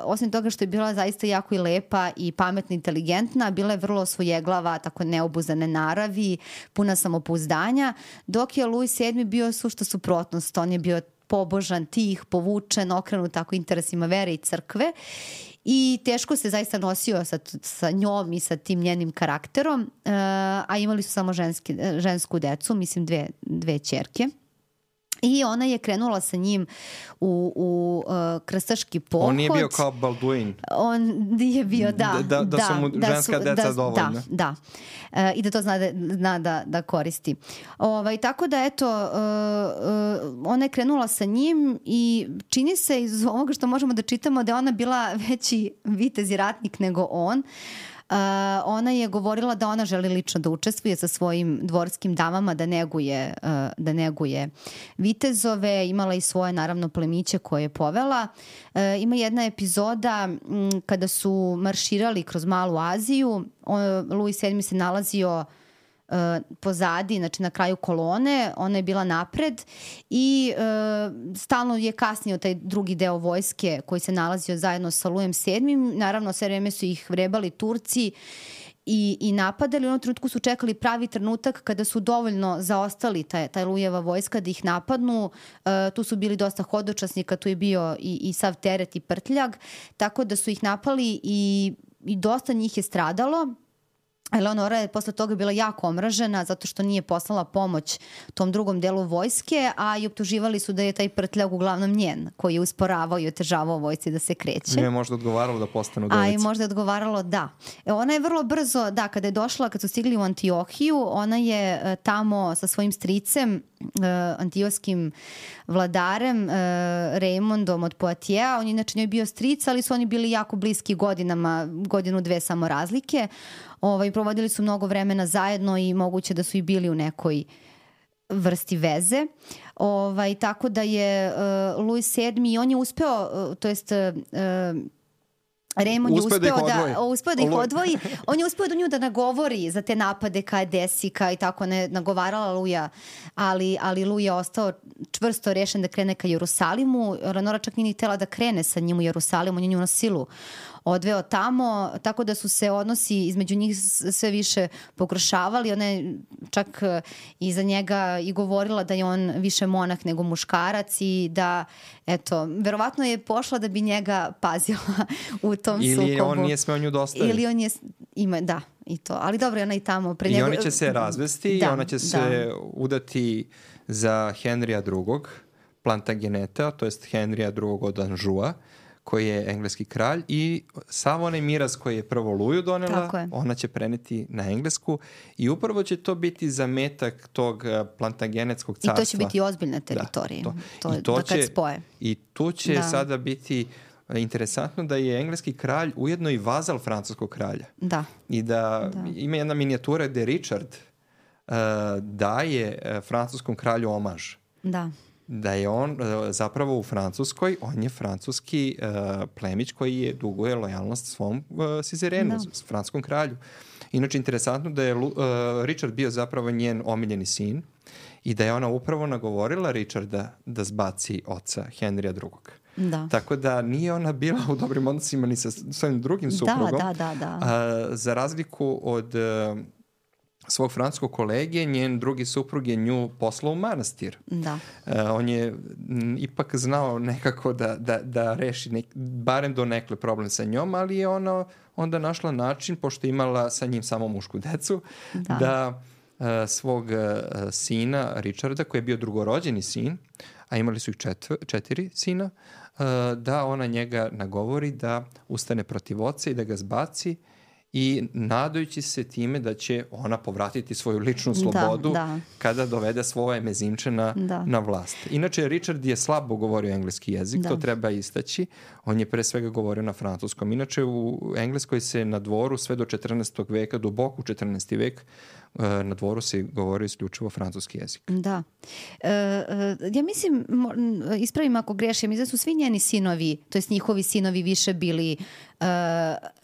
osim toga što je bila zaista jako i lepa i pametna, inteligentna, bila je vrlo svojeglava, tako neobuzane naravi, puna samopouzdanja, dok je Luj VII bio sušta suprotnost. On je bio pobožan, tih, povučen, okrenut tako interesima vere i crkve i teško se zaista nosio sa, sa njom i sa tim njenim karakterom, uh, a imali su samo ženski, žensku decu, mislim dve, dve čerke. I ona je krenula sa njim u, u uh, krstaški pohod. On nije bio kao Balduin. On nije bio, da. Da, da, da, da su mu da ženska su, deca da, dovoljna. Da, da. E, I da to zna da, zna da, da koristi. Ovaj, tako da, eto, uh, uh, ona je krenula sa njim i čini se iz ovoga što možemo da čitamo da je ona bila veći vitez i ratnik nego on. Uh, Uh, ona je govorila da ona želi lično da učestvuje sa svojim dvorskim damama, da neguje, da neguje vitezove, imala i svoje naravno plemiće koje je povela. Ima jedna epizoda kada su marširali kroz Malu Aziju, Louis VII se nalazio uh, pozadi, znači na kraju kolone, ona je bila napred i uh, stalno je kasnio taj drugi deo vojske koji se nalazio zajedno sa Lujem VII. Naravno, sve vreme su ih vrebali Turci i, i napadali. U jednom trenutku su čekali pravi trenutak kada su dovoljno zaostali taj, taj Lujeva vojska da ih napadnu. Uh, tu su bili dosta hodočasnika, tu je bio i, i sav teret i prtljag, tako da su ih napali i, i dosta njih je stradalo Eleonora je posle toga bila jako omražena zato što nije poslala pomoć tom drugom delu vojske, a i optuživali su da je taj prtljag uglavnom njen, koji je usporavao i otežavao vojci da se kreće. Nije možda odgovaralo da postane udovica. A i možda je odgovaralo da. E, ona je vrlo brzo, da, kada je došla, kad su stigli u Antiohiju, ona je e, tamo sa svojim stricem, antioskim vladarem, uh, Raymondom od Poatija, on je inače njoj bio stric, ali su oni bili jako bliski godinama, godinu dve samo razlike. Ovaj, provodili su mnogo vremena zajedno i moguće da su i bili u nekoj vrsti veze. Ovaj, tako da je uh, Louis VII, on je uspeo, uh, to jest uh, Raymond je uspeo da, da, uspeo da ih odvoji. On je uspeo da nju da nagovori za te napade ka je Desika i tako ne nagovarala Luja, ali, ali Luja je ostao čvrsto rešen da krene ka Jerusalimu. Ranora čak nije htela da krene sa njim u Jerusalimu, on je nju na silu odveo tamo, tako da su se odnosi između njih sve više pogoršavali. Ona je čak e, i za njega i govorila da je on više monah nego muškarac i da, eto, verovatno je pošla da bi njega pazila [laughs] u tom Ili sukobu. Ili on nije smeo nju dosta. Da Ili on je, ima, da, i to. Ali dobro, ona i tamo. Pre I oni će se razvesti da, i ona će se da. udati za Henrija II. Plantageneta, to jest Henrija II. od Anžua koji je engleski kralj i sav onaj miraz koji je prvo Luju donela, ona će preneti na englesku i upravo će to biti zametak tog eh, plantagenetskog carstva. I to će biti ozbiljna teritorija. Da, to. To, I to da kad će, spoje. I tu će da. sada biti eh, interesantno da je engleski kralj ujedno i vazal francuskog kralja. Da. I da, da. ima jedna minijatura gde Richard uh, daje francuskom kralju omaž. Da da je on e, zapravo u Francuskoj, on je francuski uh, plemić koji je duguje lojalnost svom uh, sizerenu, no. Da. francuskom kralju. Inače, interesantno da je uh, Richard bio zapravo njen omiljeni sin i da je ona upravo nagovorila Richarda da zbaci oca Henrija II. Da. Tako da nije ona bila u dobrim odnosima ni sa svojim drugim da, suprugom. Da, da, da. da. A, za razliku od uh, svog francuskog kolege, njen drugi suprug je nju poslao u manastir. Da. Uh, on je m, ipak znao nekako da, da, da reši nek, barem do nekle problem sa njom, ali je ona onda našla način, pošto je imala sa njim samo mušku decu, da, da uh, svog uh, sina Richarda, koji je bio drugorođeni sin, a imali su ih četv, četiri sina, uh, da ona njega nagovori da ustane protiv oca i da ga zbaci i nadajući se time da će ona povratiti svoju ličnu Da, slobodu da. kada dovede svoje mezimče na, Da. na vlast. Inače, Richard je slabo govorio engleski jezik, Da. to treba istaći. On je pre svega govorio na francuskom. Inače, u Engleskoj se na dvoru sve do 14. veka, duboko u 14. vek, na dvoru se govorio isključivo francuski jezik. Da. E, e, ja mislim, ispravim ako grešim, mislim da su svi njeni sinovi, to jest njihovi sinovi više bili e,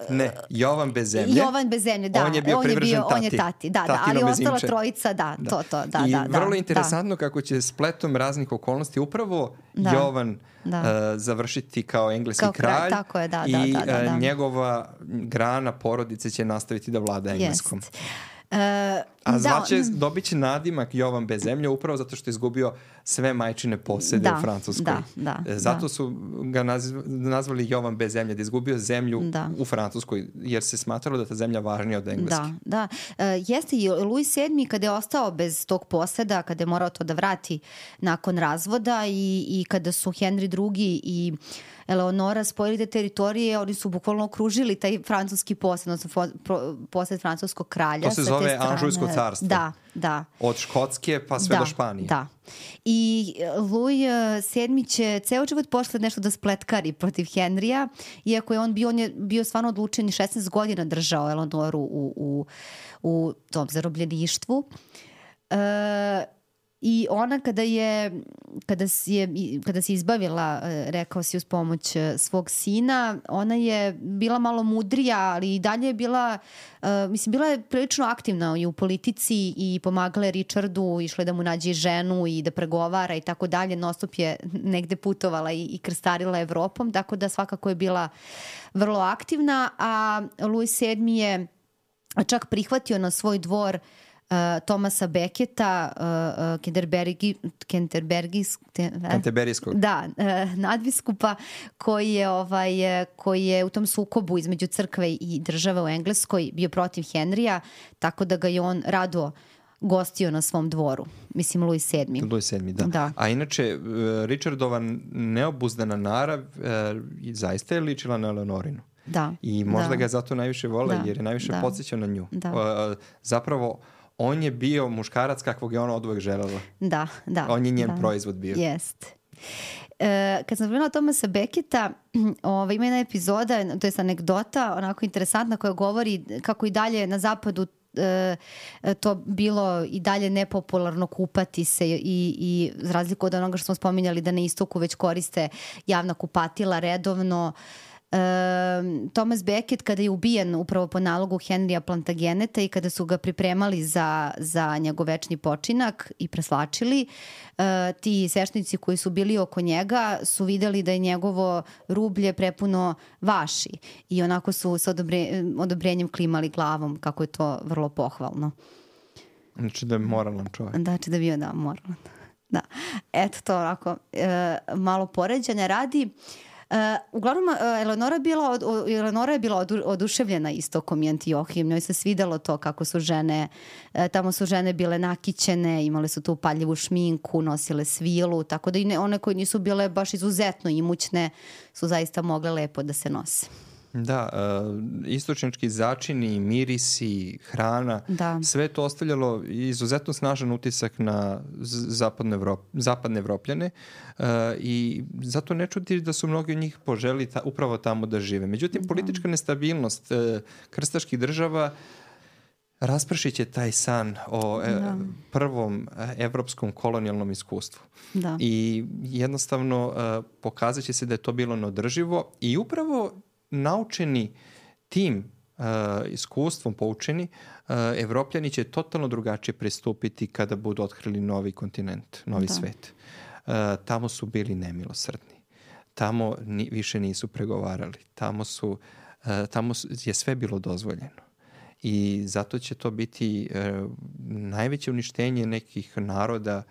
Ne, Jovan bez zemlje. Jovan bez zemlje, da. On je bio on je tati. tati, da, da, ali ostala mezimče. trojica, da, to, to, da, I da, da. vrlo da. interesantno kako će spletom raznih okolnosti upravo Da. Jovan Da. e, završiti kao engleski Kao kralj, kralj, tako je, da, i da, da, da, e, da. njegova grana porodice će nastaviti da vlada engleskom. Jest. E, A da, zvaće, dobit će nadimak Jovan bez zemlje upravo zato što je izgubio sve majčine posede Da, u Francuskoj. da, da, E, Zato da. su ga nazv- nazvali Jovan bez zemlje, da je izgubio zemlju Da. u Francuskoj, jer se smatralo da ta zemlja važnija od engleske. Da, da. E, jeste i Louis VII kada je ostao bez tog poseda, kada je morao to da vrati nakon razvoda i, i kada su Henry II i Eleonora spojili te teritorije, oni su bukvalno okružili taj francuski posed, odnosno posed francuskog kralja. To se zove. Anžujsko carstvo. Da, da. Od Škotske pa sve da, do Španije. Da. I e, e, VII će ceo život posle nešto da spletkari protiv Henrija, iako je on bio, on je bio stvarno odlučen i 16 godina držao Eleonoru u, u, u tom zarobljeništvu. E, I ona kada je kada si je kada se izbavila e, rekao si uz pomoć e, svog sina, ona je bila malo mudrija, ali i dalje je bila e, mislim bila je prilično aktivna i u politici i pomagala je Richardu, išla je da mu nađe ženu i da pregovara i tako dalje. Nostop je negde putovala i, i krstarila Evropom, tako da svakako je bila vrlo aktivna, a Louis VII je čak prihvatio na svoj dvor uh, Tomasa Beketa, uh, uh, Kenterbergi, Kenterbergis, te? Kanteberijskog. Da, uh, nadbiskupa koji je, ovaj, eh, koji je u tom sukobu između crkve i države u Engleskoj bio protiv Henrija, tako da ga je on rado gostio na svom dvoru. Mislim, Louis VII. Louis VII, da. Da. A inače, e, Richardova neobuzdana narav e, zaista je ličila na Leonorinu. Da. I možda da. ga zato najviše vole, Da, jer je najviše da. podsjećao na nju. Da. E, zapravo, on je bio muškarac kakvog je ona od uvek želela. Da, da. On je njen da. proizvod bio. Jest. E, kad sam spomenula Tomasa Beketa, [clears throat] ovaj, ima jedna epizoda, to je anegdota, onako interesantna koja govori kako i dalje na zapadu e, to bilo i dalje nepopularno kupati se i, i za razliku od onoga što smo spominjali da na istoku već koriste javna kupatila redovno. E, Thomas Becket kada je ubijen upravo po nalogu Henrya Plantageneta i kada su ga pripremali za, za njegov večni počinak i preslačili, e, ti sveštenici koji su bili oko njega su videli da je njegovo rublje prepuno vaši i onako su sa odobre, odobrenjem klimali glavom kako je to vrlo pohvalno. Znači da je moralan čovjek. Znači da je bio da moralan. Da. Eto to onako e, malo poređanja radi. E, uglavnom, e, Eleonora, bila od, o- Eleonora je bila odu, oduševljena istokom i Antiohijom. Njoj se svidelo to kako su žene, e, tamo su žene bile nakićene, imale su tu paljivu šminku, nosile svilu, tako da i ne, one koje nisu bile baš izuzetno imućne su zaista mogle lepo da se nose. Da, uh, istočnički začini, mirisi, hrana, Da. sve to ostavljalo izuzetno snažan utisak na zapadne, Evrop, zapadne Evropljane uh, i zato ne čudi da su mnogi od njih poželi ta, upravo tamo da žive. Međutim, politička nestabilnost uh, krstaških država raspršit će taj san o e, Da. prvom e, evropskom kolonijalnom iskustvu. Da. I jednostavno uh, pokazat će se da je to bilo neodrživo i upravo naučeni tim uh, iskustvom poučeni, uh, evropljani će totalno drugačije pristupiti kada budu otkrili novi kontinent, novi Da. svet. Uh, tamo su bili nemilosrdni. Tamo ni, više nisu pregovarali. Tamo, su, uh, tamo su, je sve bilo dozvoljeno. I zato će to biti uh, najveće uništenje nekih naroda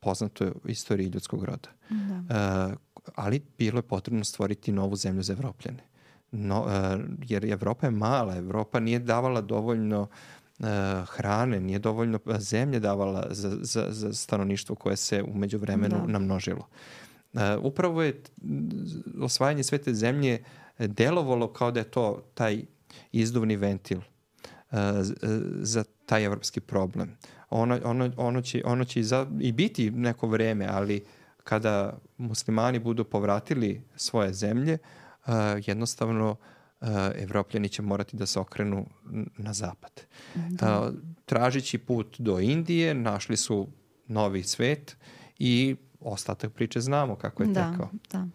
poznato je u istoriji ljudskog roda. Da. Uh, ali bilo je potrebno stvoriti novu zemlju za Evropljane. No, uh, jer Evropa je mala, Evropa nije davala dovoljno hrane, nije dovoljno zemlje davala za, za, za stanovništvo koje se umeđu vremenu da. namnožilo. Upravo je osvajanje sve te zemlje delovalo kao da je to taj izduvni ventil za taj evropski problem. Ono, ono, ono će, ono će i, za, i biti neko vreme, ali kada muslimani budu povratili svoje zemlje, uh, jednostavno uh, evropljani će morati da se okrenu na zapad. Da. Uh, tražići put do Indije, našli su novi svet i ostatak priče znamo kako je da, tekao. Da.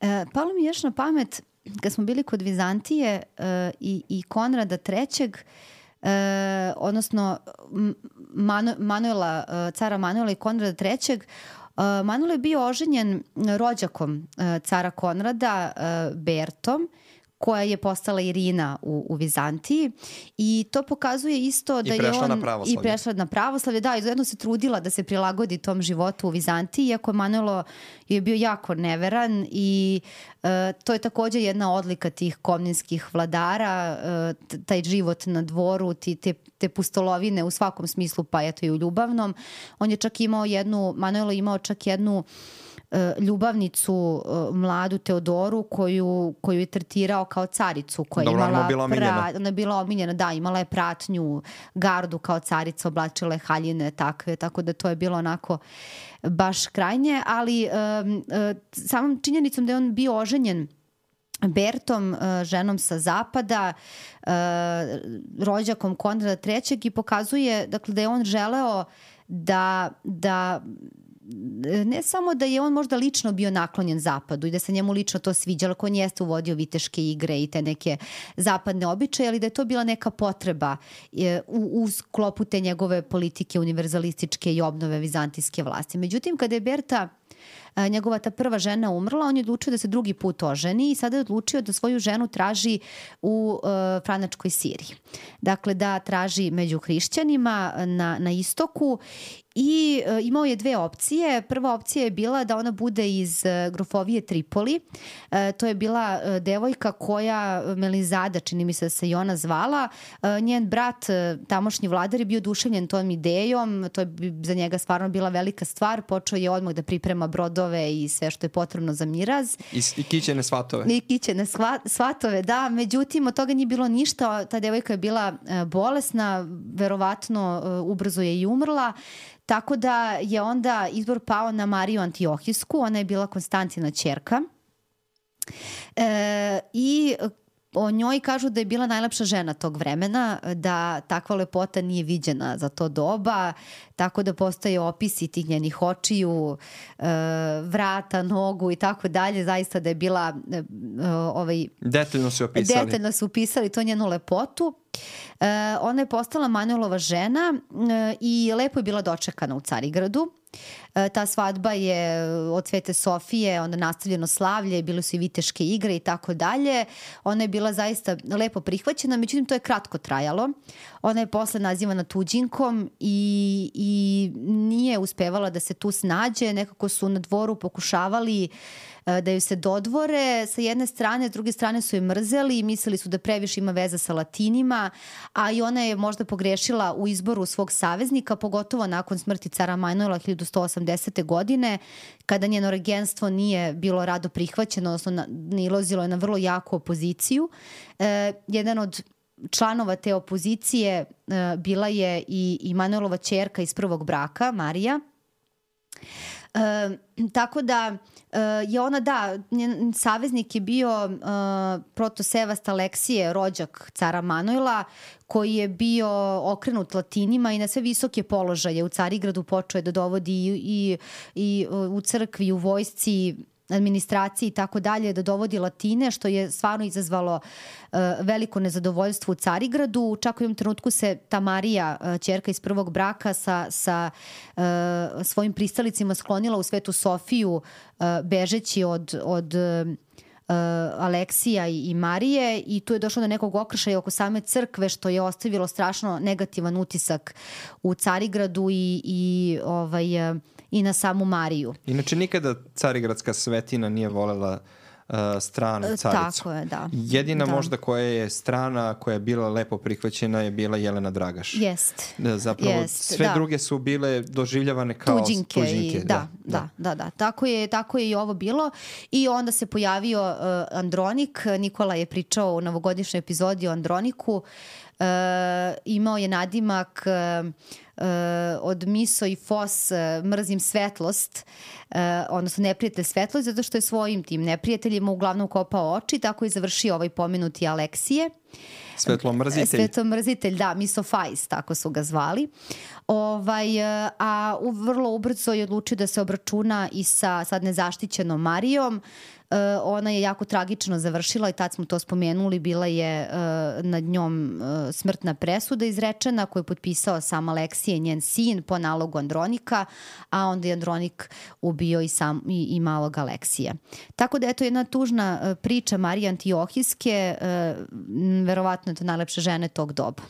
E, palo mi još na pamet, kad smo bili kod Vizantije e, i, i Konrada III, e, odnosno Manu, Manuela, e, cara Manuela i Konrada III, Manuel je bio oženjen rođakom e, cara Konrada, Bertom, koja je postala Irina u, u Vizantiji. I to pokazuje isto da je on i prešla na pravoslavlje, da, izuzetno se trudila da se prilagodi tom životu u Vizantiji, iako Manuelo je bio jako neveran i e, to je takođe jedna odlika tih komninskih vladara, e, taj život na dvoru, ti, te, te pustolovine u svakom smislu, pa eto i u ljubavnom. On je čak imao jednu, Manuelo imao čak jednu ljubavnicu e, mladu Teodoru koju, koju je tretirao kao caricu koja Dobro, imala ona bila omiljena. ona je bila omiljena, da, imala je pratnju, gardu kao carica, oblačile haljine takve, tako da to je bilo onako baš krajnje, ali um, samom činjenicom da je on bio oženjen Bertom, ženom sa zapada, rođakom Konrada III i pokazuje dakle, da je on želeo da, da ne samo da je on možda lično bio naklonjen zapadu i da se njemu lično to sviđalo, ako on jeste uvodio viteške igre i te neke zapadne običaje, ali da je to bila neka potreba e, u, u sklopu te njegove politike univerzalističke i obnove vizantijske vlasti. Međutim, kada je Berta njegova ta prva žena umrla, on je odlučio da se drugi put oženi i sada je odlučio da svoju ženu traži u uh, Franačkoj Siriji. Dakle, da traži među hrišćanima na, na istoku i e, imao je dve opcije. Prva opcija je bila da ona bude iz e, grofovije Tripoli. E, to je bila e, devojka koja, Melizada, čini mi se da se i ona zvala. E, njen brat, e, tamošnji vladar, je bio duševljen tom idejom. To je za njega stvarno bila velika stvar. Počeo je odmah da priprema brodove i sve što je potrebno za miraz. I, i kićene svatove. I kićene sva, svatove, da. Međutim, od toga nije bilo ništa. Ta devojka je bila e, bolesna, verovatno e, ubrzo je i umrla. Tako da je onda izbor pao na Mariju Antiohijsku, ona je bila Konstantina čerka. E, I o njoj kažu da je bila najlepša žena tog vremena, da takva lepota nije viđena za to doba, tako da postoje opisi tih njenih očiju, e, vrata, nogu i tako dalje, zaista da je bila e, ovaj, detaljno su opisali. Detaljno su opisali to njenu lepotu. E, ona je postala Manuelova žena e, i lepo je bila dočekana u Carigradu. E, ta svadba je od Svete Sofije, onda nastavljeno slavlje, bile su i viteške igre i tako dalje. Ona je bila zaista lepo prihvaćena, međutim to je kratko trajalo. Ona je posle nazivana tuđinkom i, i nije uspevala da se tu snađe. Nekako su na dvoru pokušavali e, da ju se dodvore sa jedne strane, s druge strane su je mrzeli i mislili su da previše ima veza sa latinima, a i ona je možda pogrešila u izboru svog saveznika, pogotovo nakon smrti cara Manuela 1180. godine, kada njeno regenstvo nije bilo rado prihvaćeno, odnosno nilozilo je na vrlo jaku opoziciju. E, jedan od članova te opozicije uh, bila je i, i Manuelova čerka iz prvog braka, Marija. Uh, tako da uh, je ona, da, njen saveznik je bio uh, protosevast Aleksije, rođak cara Manuela, koji je bio okrenut latinima i na sve visoke položaje. U Carigradu počeo je da dovodi i, i, i u crkvi, u vojsci administraciji i tako dalje da dovodi Latine, što je stvarno izazvalo uh, veliko nezadovoljstvo u Carigradu. Čak u jednom trenutku se ta Marija, čerka iz prvog braka, sa, sa uh, svojim pristalicima sklonila u Svetu Sofiju, bežeći od, od uh, Aleksija i, i Marije i tu je došlo do nekog okršaja oko same crkve što je ostavilo strašno negativan utisak u Carigradu i, i ovaj, uh, i na samu Mariju. Inače, nikada carigradska svetina nije volela uh, stranu caricu. Tako je, da. Jedina da. možda koja je strana koja je bila lepo prihvaćena je bila Jelena Dragaš. Jest. Da, zapravo Jest, sve da. druge su bile doživljavane kao tuđinke, tuđinke i, da, da, da, da, Tako je, tako je i ovo bilo i onda se pojavio uh, Andronik, Nikola je pričao u novogodišnjoj epizodi o Androniku, uh, imao je nadimak uh, uh, od Miso i Fos uh, mrzim svetlost, uh, odnosno neprijatelj svetlost, zato što je svojim tim neprijateljima uglavnom kopao oči, tako je završio ovaj pomenuti Aleksije. Svetlo mrzitelj. Svetlo mrzitelj, da, Miso Fajs, tako su ga zvali. Ovaj, a u, vrlo ubrzo je odlučio da se obračuna i sa sad nezaštićenom Marijom. Uh, ona je jako tragično završila i tad smo to spomenuli, bila je uh, nad njom uh, smrtna presuda izrečena koju je potpisao sam Aleksije njen sin po nalogu Andronika, a onda je Andronik ubio i, sam, i, i malog Aleksija. Tako da je to jedna tužna priča Marije Antiohijske, verovatno je to najlepše žene tog doba.